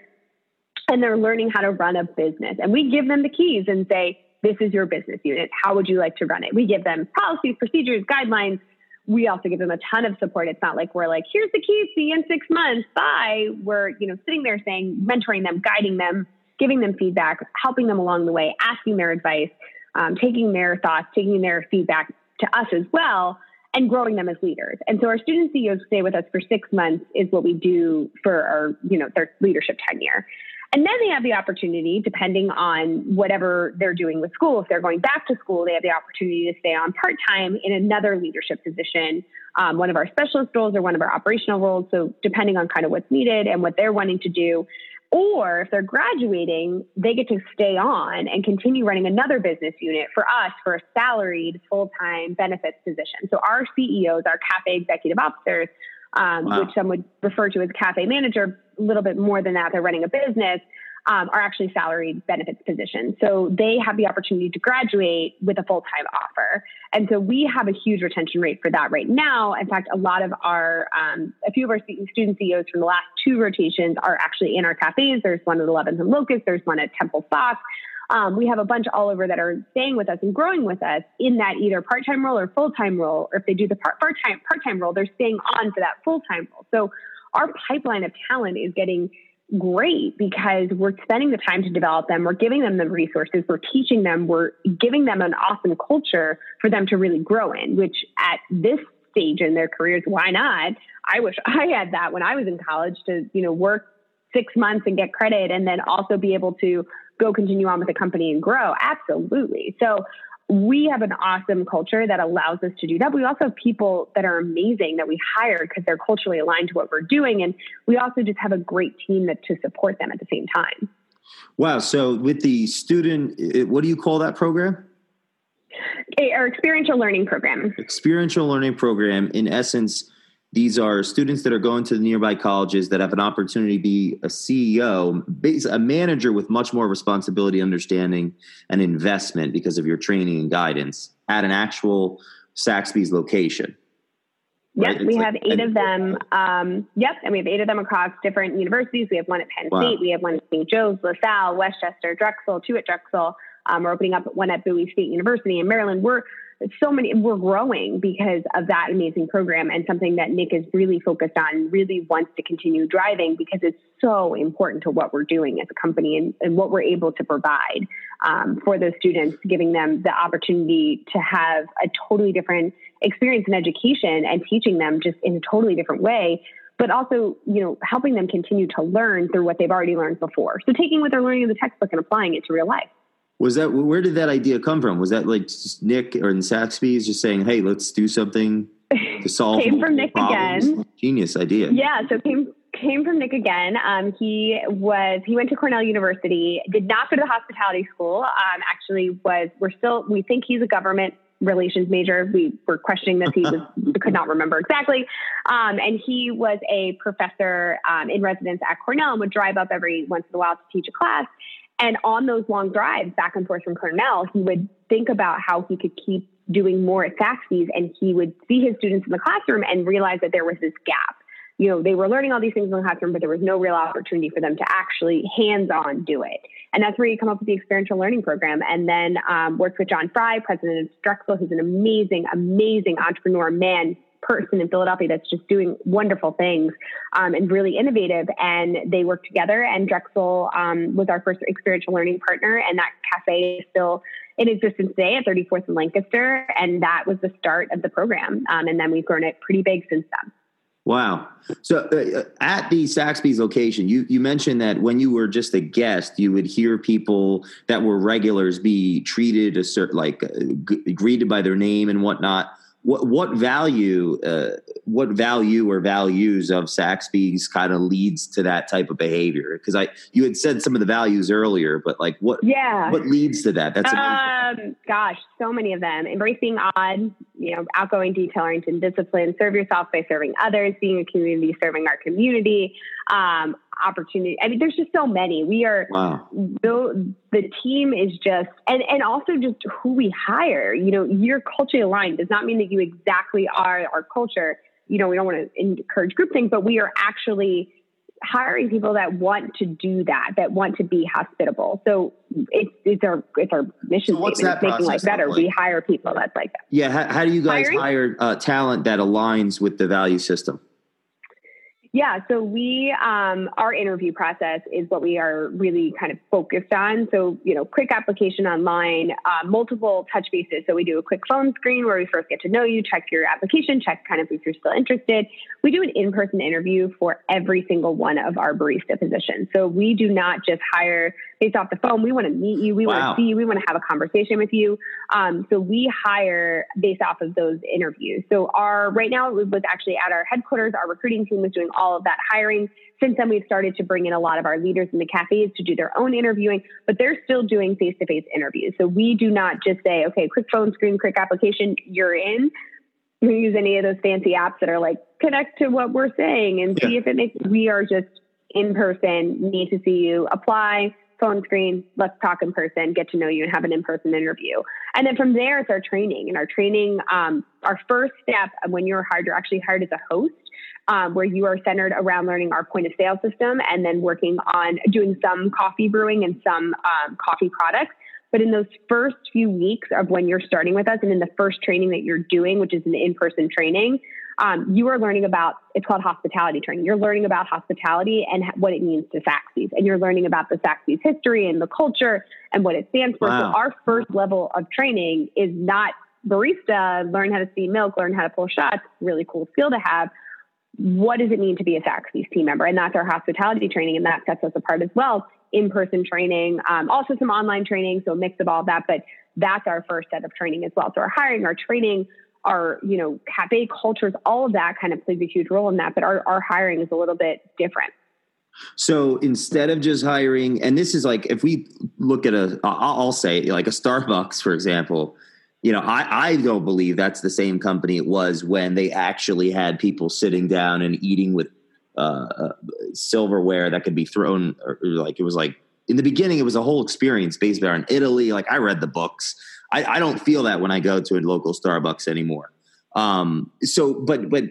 and they're learning how to run a business. And we give them the keys and say this is your business unit. How would you like to run it? We give them policies procedures guidelines we also give them a ton of support. It's not like we're like, here's the keys, see you in six months, bye. We're, you know, sitting there saying, mentoring them, guiding them, giving them feedback, helping them along the way, asking their advice, um, taking their thoughts, taking their feedback to us as well, and growing them as leaders. And so our student CEOs stay with us for six months is what we do for our, you know, their leadership tenure. And then they have the opportunity, depending on whatever they're doing with school, if they're going back to school, they have the opportunity to stay on part time in another leadership position, um, one of our specialist roles or one of our operational roles. So, depending on kind of what's needed and what they're wanting to do. Or if they're graduating, they get to stay on and continue running another business unit for us for a salaried full time benefits position. So, our CEOs, our cafe executive officers, um, wow. which some would refer to as cafe manager, a little bit more than that, they're running a business, um, are actually salaried benefits positions. So they have the opportunity to graduate with a full time offer. And so we have a huge retention rate for that right now. In fact, a lot of our, um, a few of our student CEOs from the last two rotations are actually in our cafes. There's one at 11th and Locust, there's one at Temple Fox. Um, we have a bunch all over that are staying with us and growing with us in that either part-time role or full-time role, or if they do the part, part-time part-time role, they're staying on for that full-time role. So our pipeline of talent is getting great because we're spending the time to develop them. We're giving them the resources. We're teaching them. We're giving them an awesome culture for them to really grow in, which at this stage in their careers, why not? I wish I had that when I was in college to, you know, work six months and get credit and then also be able to go continue on with the company and grow. Absolutely. So we have an awesome culture that allows us to do that. We also have people that are amazing that we hire because they're culturally aligned to what we're doing. And we also just have a great team that to support them at the same time. Wow. So with the student, eh, what do you call that program? Eh, our experiential learning program. Experiential learning program. In essence, these are students that are going to the nearby colleges that have an opportunity to be a CEO, a manager with much more responsibility, understanding, and investment because of your training and guidance at an actual Saxbys location. Yes, right? we like, have eight of them. Um, yep, and we have eight of them across different universities. We have one at Penn wow. State, we have one at St. Joe's, LaSalle, West Chester, Drexel, two at Drexel. Um, we're opening up one at Bowie State University in Maryland. We're so many we're growing because of that amazing program and something that Nick is really focused on, really wants to continue driving because it's so important to what we're doing as a company and, and what we're able to provide um, for those students, giving them the opportunity to have a totally different experience in education and teaching them just in a totally different way but also, you know, helping them continue to learn through what they've already learned before. So taking what they're learning in the textbook and applying it to real life. Was that where did that idea come from? Was that like Nick or in Saxbys just saying, "Hey, let's do something [LAUGHS] to solve"? came from Nick problems? again. Genius idea. Yeah, so came came from Nick again. Um, he was he went to Cornell University. Did not go to the hospitality school. Um, actually, was we're still we think he's a government relations major. We were questioning this. He was [LAUGHS] could not remember exactly. Um, and he was a professor um, in residence at Cornell and would drive up every once in a while to teach a class. And on those long drives back and forth from Cornell, he would think about how he could keep doing more at Saxbys and he would see his students in the classroom and realize that there was this gap. You know, they were learning all these things in the classroom, but there was no real opportunity for them to actually hands on do it. And that's where you come up with the experiential learning program. And then um, worked with John Fry, president of Drexel, who's an amazing, amazing entrepreneur man, person in Philadelphia that's just doing wonderful things um, and really innovative. And they work together. And Drexel um, was our first experiential learning partner, and that cafe is still in existence today at 34th and Lancaster. And that was the start of the program. Um, and then we've grown it pretty big since then. Wow. So uh, uh at the Saxbys location, you, you mentioned that when you were just a guest, you would hear people that were regulars be treated a certain, like uh, g- greeted by their name and whatnot what what value uh, what value or values of Saxbys kind of leads to that type of behavior? Because I you had said some of the values earlier, but like what yeah what leads to that? That's um, gosh, so many of them. Embrace being odd, you know, outgoing, detail oriented, discipline, serve yourself by serving others, being a community, serving our community. Um, opportunity. I mean, there's just so many. We are wow. the the team is just and and also just who we hire. You know, you're culturally aligned does not mean that you exactly are our culture. You know, we don't want to encourage group things, but we are actually hiring people that want to do that, that want to be hospitable. So it's it's our it's our mission so statement. It's making life better. Like? We hire people that's like that. Yeah. How, how do you guys Hiring? hire uh, talent that aligns with the value system? Yeah, so we, um, our interview process is what we are really kind of focused on. So, you know, quick application online, uh, multiple touch bases. So we do a quick phone screen where we first get to know you, check your application, check kind of if you're still interested. We do an in-person interview for every single one of our barista positions. So we do not just hire based off the phone. We want to meet you. We wow. want to see you. We want to have a conversation with you. Um, so we hire based off of those interviews. So our right now it was actually at our headquarters. Our recruiting team was doing all of that hiring. Since then, we've started to bring in a lot of our leaders in the cafes to do their own interviewing, but they're still doing face to face interviews. So we do not just say, okay, quick phone screen, quick application, you're in. We use any of those fancy apps that are like connect to what we're saying and yeah. see if it makes. We are just in person, need to see you, apply, phone screen, let's talk in person, get to know you, and have an in person interview. And then from there, it's our training. And our training, um, our first step when you're hired, you're actually hired as a host. Um, where you are centered around learning our point of sale system and then working on doing some coffee brewing and some um, coffee products. But in those first few weeks of when you're starting with us and in the first training that you're doing, which is an in person training, um, you are learning about it's called hospitality training. You're learning about hospitality and what it means to Saxbys, and you're learning about the Saxbys history and the culture and what it stands for. Wow. So our first level of training is not barista, learn how to see milk, learn how to pull shots, really cool skill to have. What does it mean to be a Saxbys team member? And that's our hospitality training, and that sets us apart as well. In person training, um, also some online training, so a mix of all that. But that's our first set of training as well. So our hiring, our training, our, you know, cafe cultures, all of that kind of plays a huge role in that. But our, our hiring is a little bit different. So instead of just hiring, and this is like if we look at a, I'll say like a Starbucks, for example, you know, I, I don't believe that's the same company it was when they actually had people sitting down and eating with uh, uh, silverware that could be thrown, or, or, like it was like in the beginning, it was a whole experience based on Italy. Like I read the books. I, I don't feel that when I go to a local Starbucks anymore. Um, so, but but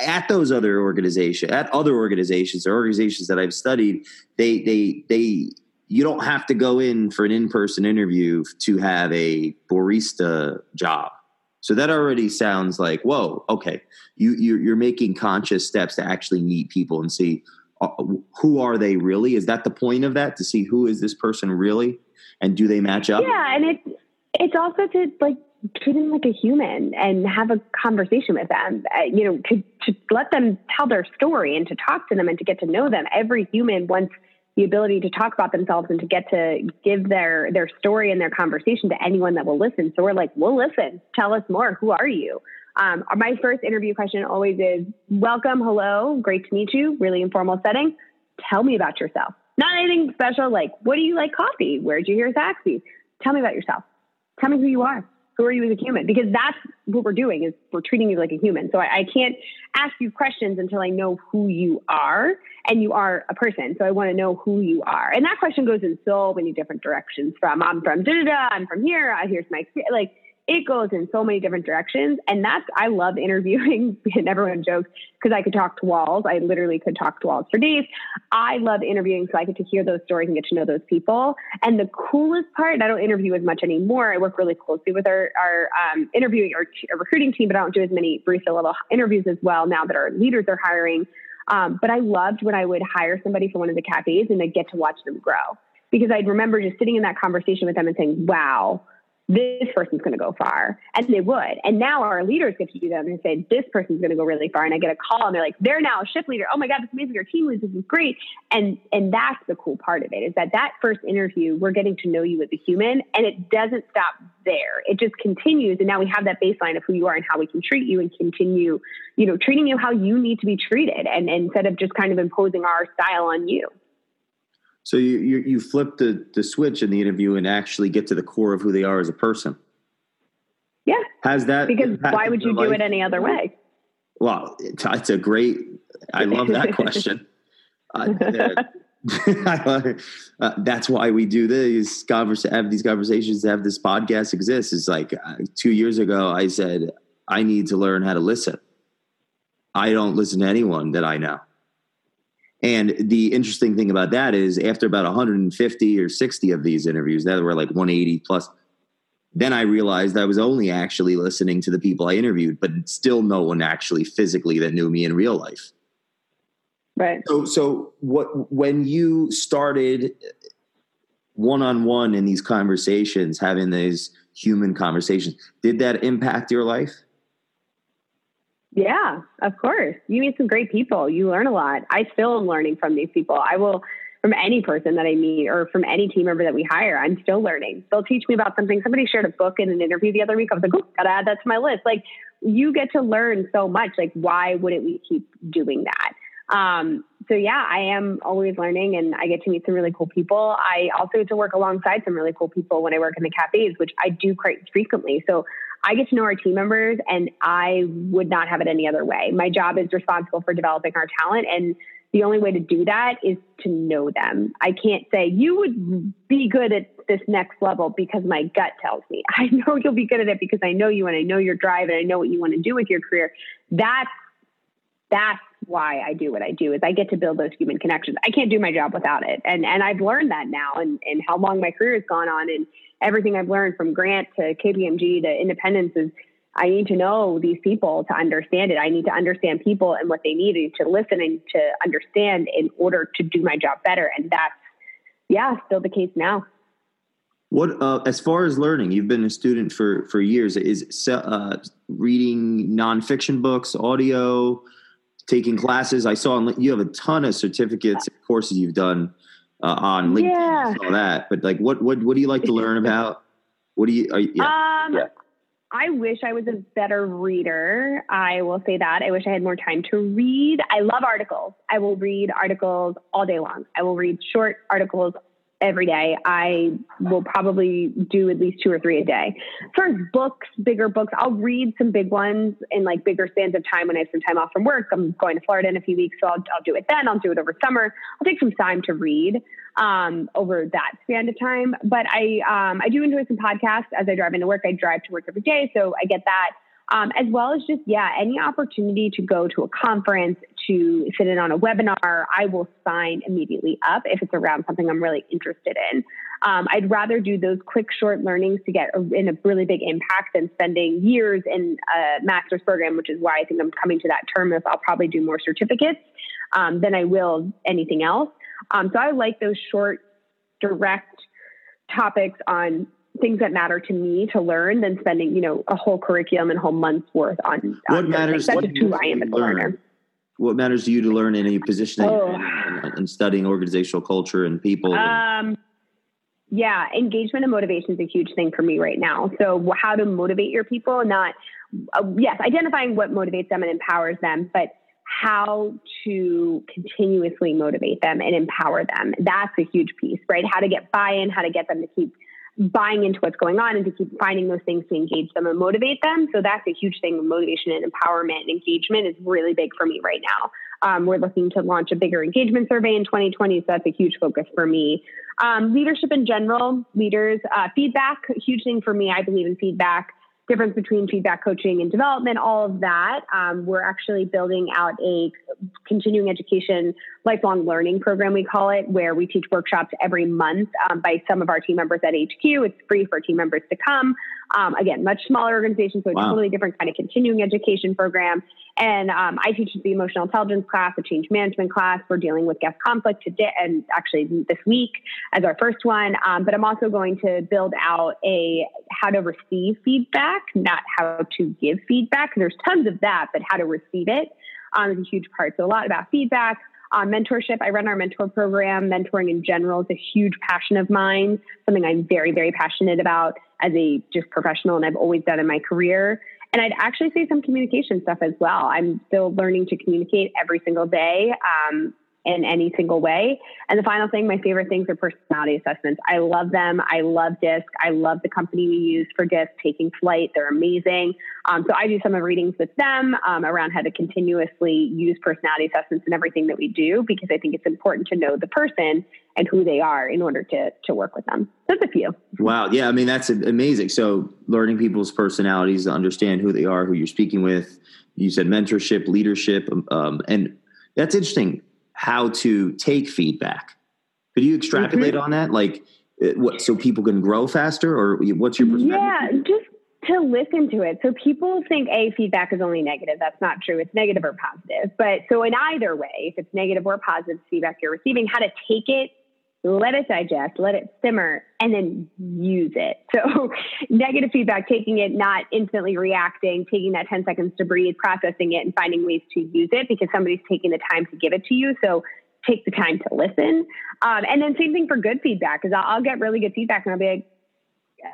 at those other organizations, at other organizations or organizations that I've studied, they they they you don't have to go in for an in-person interview to have a barista job. So that already sounds like, whoa, okay, you you're, making conscious steps to actually meet people and see uh, who are they really. Is that the point of that to see who is this person really, and do they match up? Yeah, and it's it's also to like treat them like a human and have a conversation with them. Uh, you know, to to let them tell their story and to talk to them and to get to know them. Every human wants the ability to talk about themselves and to get to give their their story and their conversation to anyone that will listen. So we're like, we'll listen. Tell us more. Who are you? Um, my first interview question always is, "Welcome, hello, great to meet you." Really informal setting. Tell me about yourself. Not anything special. Like, what do you like coffee? Where'd you hear Zaxby? Tell me about yourself. Tell me who you are who are you as a human? Because that's what we're doing is we're treating you like a human. So I, I, can't ask you questions until I know who you are and you are a person. So I want to know who you are. And that question goes in so many different directions from I'm from da da da, I'm from here, here's my. Like it goes in so many different directions. And that's, I love interviewing, [LAUGHS] and everyone jokes because I could talk to walls. I literally could talk to walls for days. I love interviewing so I get to hear those stories and get to know those people. And the coolest part, I don't interview as much anymore. I work really closely with our, our um, interviewing or recruiting team, but I don't do as many barista level interviews as well now that our leaders are hiring. Um, but I loved when I would hire somebody for one of the cafes and I'd get to watch them grow because I'd remember just sitting in that conversation with them and saying, wow, this person's going to go far. And they would. And now our leaders get to do that and say, this person's going to go really far. And I get a call and they're like, they're now a shift leader. Oh my God, this is amazing. Your team leads. This is great. And, and that's the cool part of it is that that first interview, we're getting to know you as a human and it doesn't stop there. It just continues. And now we have that baseline of who you are and how we can treat you and continue, you know, treating you how you need to be treated. And, and instead of just kind of imposing our style on you. So you you, you flip the, the switch in the interview and actually get to the core of who they are as a person. Yeah. Has that because why would you do it any other way? Well, it's, it's a great. I love that [LAUGHS] question. uh, [LAUGHS] uh, that's why we do these convers- have these conversations, have this podcast exists. Is like uh, two years ago, I said I need to learn how to listen. I don't listen to anyone that I know. And the interesting thing about that is after about 150 or 60 of these interviews, that were like 180 plus, then I realized I was only actually listening to the people I interviewed, but still no one actually physically that knew me in real life. Right. So, so what, when you started one on one in these conversations, having these human conversations, did that impact your life? Yeah, of course. You meet some great people. You learn a lot. I still am learning from these people. I will from any person that I meet or from any team member that we hire, I'm still learning. They'll teach me about something. Somebody shared a book in an interview the other week. I was like, oh, gotta add that to my list. Like you get to learn so much. Like, why wouldn't we keep doing that? Um, so yeah, I am always learning and I get to meet some really cool people. I also get to work alongside some really cool people when I work in the cafes, which I do quite frequently. So I get to know our team members and I would not have it any other way. My job is responsible for developing our talent and the only way to do that is to know them. I can't say you would be good at this next level because my gut tells me. [LAUGHS] I know you'll be good at it because I know you and I know your drive and I know what you want to do with your career. That's that's why I do what I do is I get to build those human connections. I can't do my job without it. And and I've learned that now and and how long my career has gone on and everything I've learned from Grant to KPMG to Independence is I need to know these people to understand it. I need to understand people and what they need to listen and to understand in order to do my job better. And that's, yeah, still the case now. What, uh, as far as learning, you've been a student for, for years. Is uh, reading nonfiction books, audio, taking classes? I saw you have a ton of certificates, courses you've done uh, on LinkedIn. Yeah. I saw that. But like, what what what do you like to learn about? What do you? Are, yeah. Um, yeah. I wish I was a better reader. I will say that. I wish I had more time to read. I love articles. I will read articles all day long. I will read short articles every day. I will probably do at least two or three a day. For books, bigger books, I'll read some big ones in like bigger spans of time when I have some time off from work. I'm going to Florida in a few weeks, so I'll, I'll do it then. I'll do it over summer. I'll take some time to read um, over that span of time. But I um, I do enjoy some podcasts as I drive into work. I drive to work every day, so I get that. Um, as well as just yeah, any opportunity to go to a conference, to sit in on a webinar, I will sign immediately up if it's around something I'm really interested in. Um, I'd rather do those quick, short learnings to get a, in a really big impact than spending years in a master's program, which is why I think I'm coming to that term If I'll probably do more certificates um, than I will anything else. Um, so I like those short, direct topics on things that matter to me to learn than spending, you know, a whole curriculum and whole month's worth on. What on matters? That's just who I am as a learner. What matters to you to learn in a position oh. in, in, studying organizational culture and people? Um, yeah, engagement and motivation is a huge thing for me right now. So, how to motivate your people, not uh, yes, identifying what motivates them and empowers them, but how to continuously motivate them and empower them. That's a huge piece, right? How to get buy in, how to get them to keep buying into what's going on and to keep finding those things to engage them and motivate them. So that's a huge thing. Motivation and empowerment and engagement is really big for me right now. Um, we're looking to launch a bigger engagement survey in 2020, so that's a huge focus for me. Um, leadership in general, leaders, uh, feedback, huge thing for me. I believe in feedback difference between feedback coaching and development, all of that. Um, we're actually building out a continuing education, lifelong learning program, we call it, where we teach workshops every month um, by some of our team members at HQ. It's free for team members to come. Um, again, much smaller organization, so a wow. totally different kind of continuing education program. And um, I teach the emotional intelligence class, a change management class. We're dealing with guest conflict today, and actually this week as our first one. Um, but I'm also going to build out a how to receive feedback, not how to give feedback. There's tons of that, but how to receive it um, is a huge part. So a lot about feedback. Uh, mentorship. I run our mentor program. Mentoring in general is a huge passion of mine, something I'm very, very passionate about as a just professional and I've always done in my career. And I'd actually say some communication stuff as well. I'm still learning to communicate every single day. Um, in any single way. And the final thing, my favorite things are personality assessments. I love them. I love DISC. I love the company we use for DISC, Taking Flight. They're amazing. Um, so I do some of readings with them um, around how to continuously use personality assessments in everything that we do because I think it's important to know the person and who they are in order to to work with them. That's a few. Wow. Yeah. I mean, that's amazing. So learning people's personalities to understand who they are, who you're speaking with. You said mentorship, leadership, um, and that's interesting how to take feedback. Could you extrapolate mm-hmm. on that? Like, uh, what so people can grow faster, or what's your perspective? Yeah, just to listen to it. So people think a feedback is only negative. That's not true. It's negative or positive. But so in either way, if it's negative or positive feedback you're receiving, how to take it let it digest, let it simmer, and then use it. So, [LAUGHS] negative feedback, taking it, not instantly reacting, taking that 10 seconds to breathe, processing it, and finding ways to use it because somebody's taking the time to give it to you. So, take the time to listen. Um, and then, same thing for good feedback, because I'll, I'll get really good feedback and I'll be like,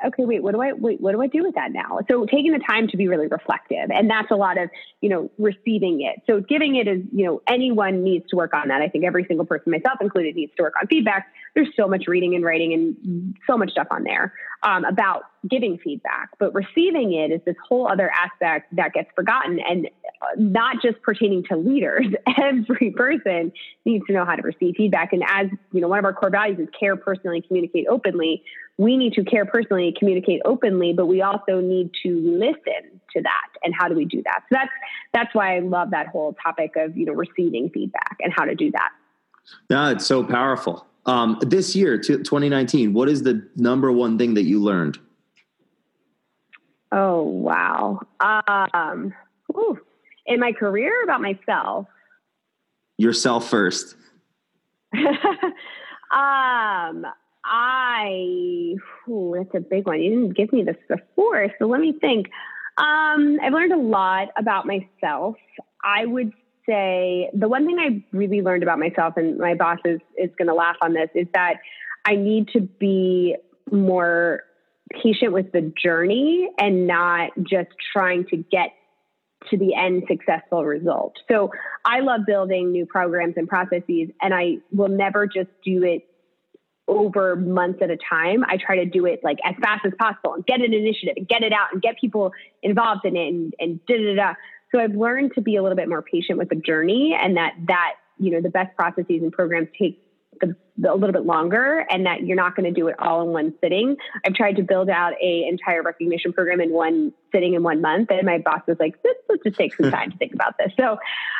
okay, wait, what do I wait, what do I do with that now? So taking the time to be really reflective, and that's a lot of you know receiving it. So giving it is you know anyone needs to work on that. I think every single person, myself included, needs to work on feedback. There's so much reading and writing and so much stuff on there um, about giving feedback, but receiving it is this whole other aspect that gets forgotten, and not just pertaining to leaders. [LAUGHS] Every person needs to know how to receive feedback, and as you know, one of our core values is care personally, communicate openly we need to care personally, communicate openly, but we also need to listen to that. And how do we do that? So that's that's why I love that whole topic of you know receiving feedback and how to do that. No, it's so powerful. Um, this year, 2019, what is the number one thing that you learned? Oh wow! Um, in my career, about myself. Yourself first. [LAUGHS] um, I, ooh, that's a big one. You didn't give me this before, so let me think. Um, I've learned a lot about myself. I would say the one thing I really learned about myself, and my boss is, is going to laugh on this, is that I need to be more patient with the journey and not just trying to get to the end successful result. So I love building new programs and processes, and I will never just do it over months at a time. I try to do it like as fast as possible and get an initiative and get it out and get people involved in it and, and da da da. So I've learned to be a little bit more patient with the journey and that that, you know, the best processes and programs take the, the, a little bit longer and that you're not going to do it all in one sitting. I've tried to build out a entire recognition program in one sitting in one month. And my boss was like, let's, let's just take some [LAUGHS] time to think about this. So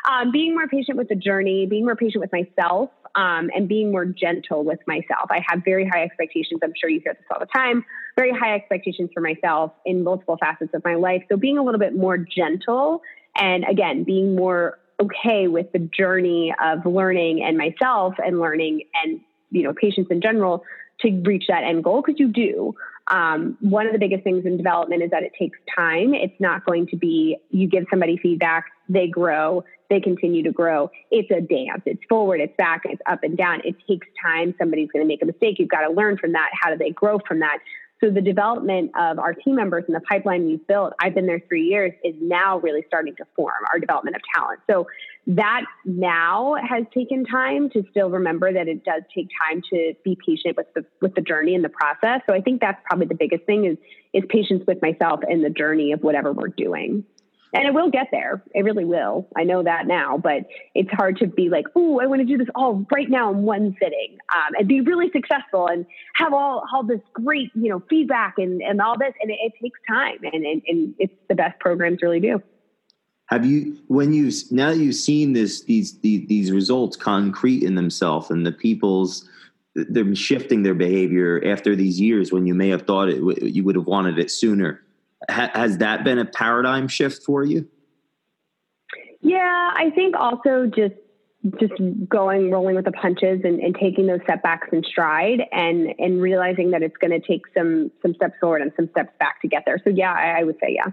um, being more patient with the journey, being more patient with myself, um, and being more gentle with myself. I have very high expectations. I'm sure you hear this all the time. Very high expectations for myself in multiple facets of my life. So being a little bit more gentle and again, being more okay with the journey of learning and myself and learning and, you know, patients in general to reach that end goal because you do. Um, one of the biggest things in development is that it takes time. It's not going to be you give somebody feedback, they grow, they continue to grow. It's a dance. It's forward, it's back, it's up and down. It takes time. Somebody's going to make a mistake. You've got to learn from that. How do they grow from that? So the development of our team members and the pipeline we've built, I've been there three years, is now really starting to form our development of talent. So that now has taken time to still remember that it does take time to be patient with the with the journey and the process. So I think that's probably the biggest thing is is patience with myself and the journey of whatever we're doing and it will get there. It really will. I know that now, but it's hard to be like, "Oh, I want to do this all right now in one sitting," um, and be really successful and have all all this great, you know, feedback and and all this. And it, it takes time, and, and and it's the best programs really do. Have you, when you now that you've seen this, these these, these results concrete in themselves, and the people's they're shifting their behavior after these years when you may have thought it you would have wanted it sooner ha- has that been a paradigm shift for you? Yeah, I think also just just going rolling with the punches and, and taking those setbacks in stride and and realizing that it's going to take some some steps forward and some steps back to get there. So yeah, I, I would say yeah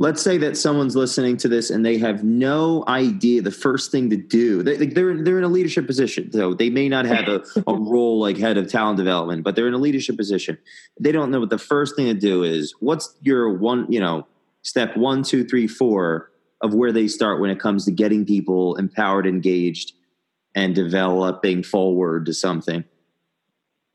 let's say that someone's listening to this and they have no idea the first thing to do. They, they're they're in a leadership position so they may not have a, a [LAUGHS] role like head of talent development but they're in a leadership position. They don't know what the first thing to do is. What's your one you know step one two three four of where they start when it comes to getting people empowered engaged and developing forward to something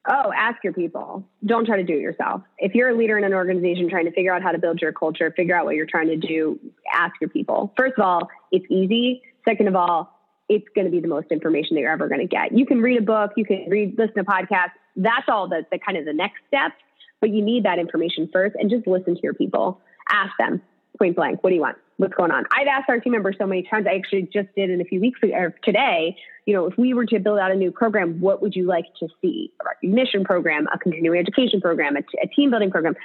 Oh, ask your people. Don't try to do it yourself. If you're a leader in an organization trying to figure out how to build your culture, figure out what you're trying to do, ask your people. First of all, it's easy. Second of all, it's going to be the most information that you're ever going to get. You can read a book, you can read, listen to podcasts. That's all the, the kind of the next step, but you need that information first and just listen to your people. Ask them point blank, what do you want? What's going on? I've asked our team members so many times. I actually just did in a few weeks ago, today you know, if we were to build out a new program, what would you like to see? A recognition program, a continuing education program, a, t- a team building program.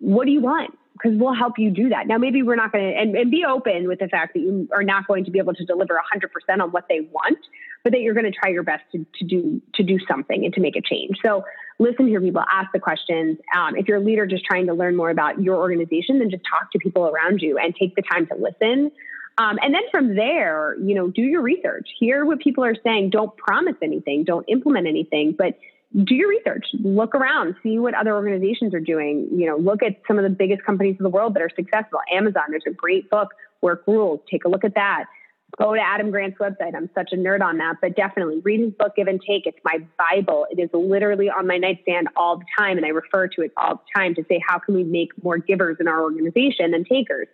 What do you want? Because we'll help you do that. Now, maybe we're not going to, and, and be open with the fact that you are not going to be able to deliver 100% on what they want, but that you're going to try your best to, to do to do something and to make a change. So listen to your people, ask the questions. Um, if you're a leader just trying to learn more about your organization, then just talk to people around you and take the time to listen. Um, and then from there, you know, do your research, hear what people are saying. Don't promise anything, don't implement anything, but do your research, look around, see what other organizations are doing. You know, look at some of the biggest companies in the world that are successful. Amazon, there's a great book, Work Rules. Take a look at that. Go to Adam Grant's website. I'm such a nerd on that, but definitely read his book, Give and Take. It's my Bible. It is literally on my nightstand all the time, and I refer to it all the time to say, how can we make more givers in our organization than takers?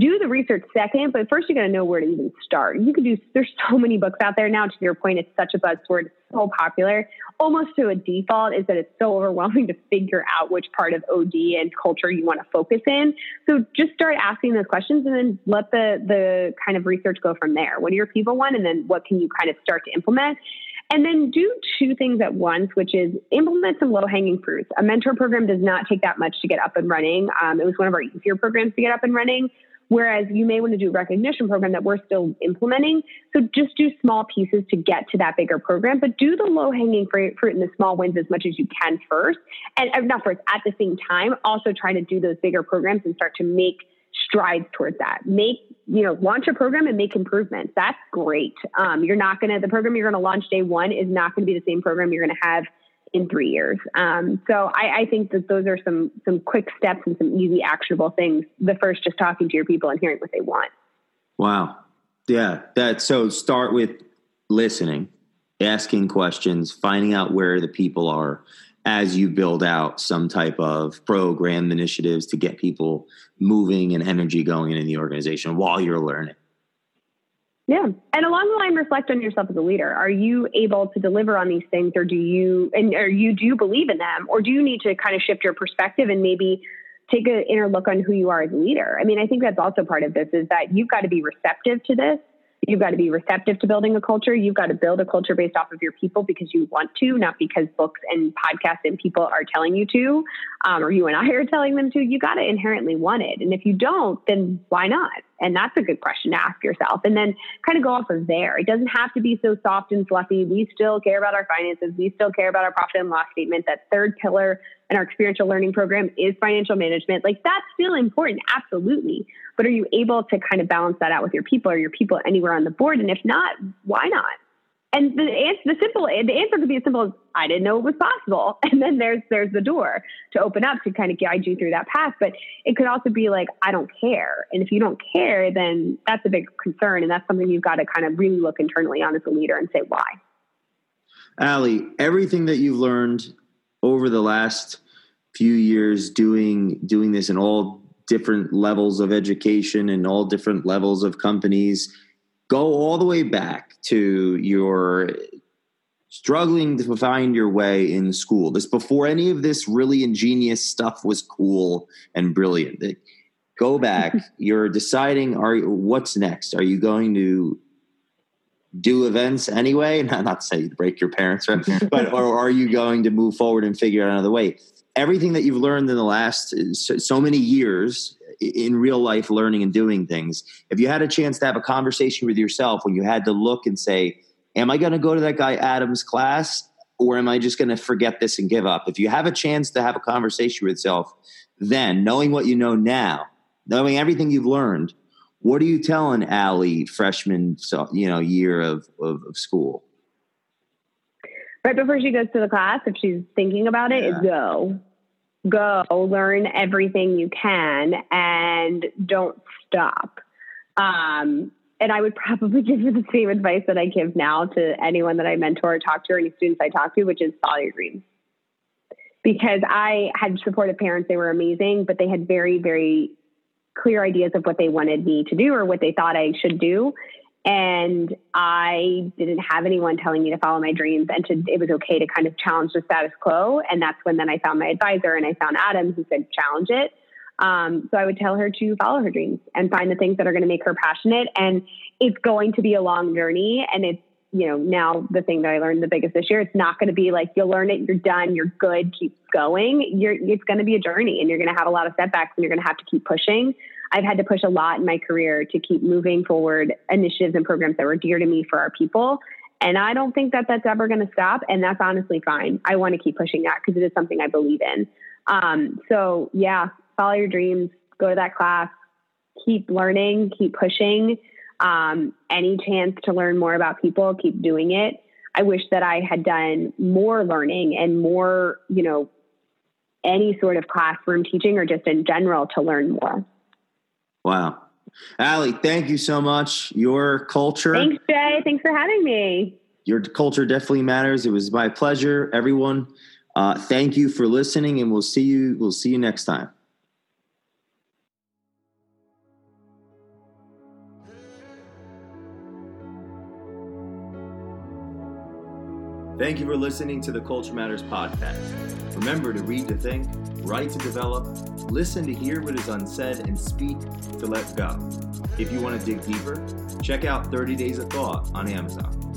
Do the research second, but first you got to know where to even start. You can do, there's so many books out there now. To your point, it's such a buzzword, so popular. Almost to a default is that it's so overwhelming to figure out which part of OD and culture you want to focus in. So just start asking those questions and then let the, the kind of research go from there. What do your people want? And then what can you kind of start to implement? And then do two things at once, which is implement some low hanging fruits. A mentor program does not take that much to get up and running. Um, it was one of our easier programs to get up and running. Whereas you may want to do a recognition program that we're still implementing. So just do small pieces to get to that bigger program, but do the low hanging fruit and the small wins as much as you can first. And not first, at the same time, also try to do those bigger programs and start to make strides towards that. Make, you know, launch a program and make improvements. That's great. Um, you're not going to, the program you're going to launch day one is not going to be the same program you're going to have in three years. Um, so I, I, think that those are some some quick steps and some easy actionable things. The first, just talking to your people and hearing what they want. Wow, yeah, that so start with listening, asking questions, finding out where the people are as you build out some type of program initiatives to get people moving and energy going in the organization while you're learning. Yeah. And along the line, reflect on yourself as a leader. Are you able to deliver on these things or do you, and or you do believe in them or do you need to kind of shift your perspective and maybe take an inner look on who you are as a leader? I mean, I think that's also part of this is that you've got to be receptive to this You've got to be receptive to building a culture. You've got to build a culture based off of your people because you want to, not because books and podcasts and people are telling you to, um, or you and I are telling them to. You got to inherently want it. And if you don't, then why not? And that's a good question to ask yourself. And then kind of go off of there. It doesn't have to be so soft and fluffy. We still care about our finances. We still care about our profit and loss statement. That third pillar in our experiential learning program is financial management. Like that's still important, absolutely. But are you able to kind of balance that out with your people? Are your people anywhere on the board? And if not, why not? And the answer, the simple, the answer could be as simple as I didn't know it was possible. [LAUGHS] And then there's there's the door to open up to kind of guide you through that path. But it could also be like I don't care. And if you don't care, then that's a big concern, and that's something you've got to kind of really look internally on as a leader and say why. Allie, everything that you've learned over the last few years doing doing this in all different levels of education and all different levels of companies go all the way back to your struggling to find your way in school. This before any of this really ingenious stuff was cool and brilliant. Go back. [LAUGHS] You're deciding are what's next? Are you going to do events anyway? [LAUGHS] Not, not to say break your parents, right? [LAUGHS] but or are you going to move forward and figure out another way? Everything that you've learned in the last uh, so, so many years in real life learning and doing things. If you had a chance to have a conversation with yourself when you had to look and say, Am I going to go to that guy Adam's class or am I just going to forget this and give up? If you have a chance to have a conversation with yourself, then knowing what you know now, knowing everything you've learned, what are you telling Allie freshman you know year of, of, of school? Right before she goes to the class, if she's thinking about it, yeah. is go go learn everything you can and don't stop. Um, and I would probably [LAUGHS] give you the same advice that I give now to anyone that I mentor or talk to or any students I talk to, which is follow your dreams. Because I had supportive parents, they were amazing, but they had very, very clear ideas of what they wanted me to do or what they thought I should do and I didn't have anyone telling me to follow my dreams and to, it was okay to kind of challenge the status quo. And that's when then I found my advisor and I found Adam who said, challenge it. Um, so I would tell her to follow her dreams and find the things that are going to make her passionate. And it's going to be a long journey. And it's, you know, now the thing that I learned the biggest this year, it's not going to be like you'll learn it, you're done, you're good, keep going. You're, it's going to be a journey and you're going to have a lot of setbacks and you're going to have to keep pushing. I've had to push a lot in my career to keep moving forward initiatives and programs that were dear to me for our people. And I don't think that that's ever going to stop. And that's honestly fine. I want to keep pushing that because it is something I believe in. Um, so, yeah, follow your dreams, go to that class, keep learning, keep pushing. Um, any chance to learn more about people, keep doing it. I wish that I had done more learning and more, you know, any sort of classroom teaching or just in general to learn more. Wow. Allie, thank you so much. Your culture. Thanks, Jay. Thanks for having me. Your culture definitely matters. It was my pleasure. Everyone, uh, thank you for listening, and we'll see you. We'll see you next time. Thank you for listening to the Culture Matters podcast. Remember to read to think, write to develop, listen to hear what is unsaid, and speak to let go. If you want to dig deeper, check out 30 Days of Thought on Amazon.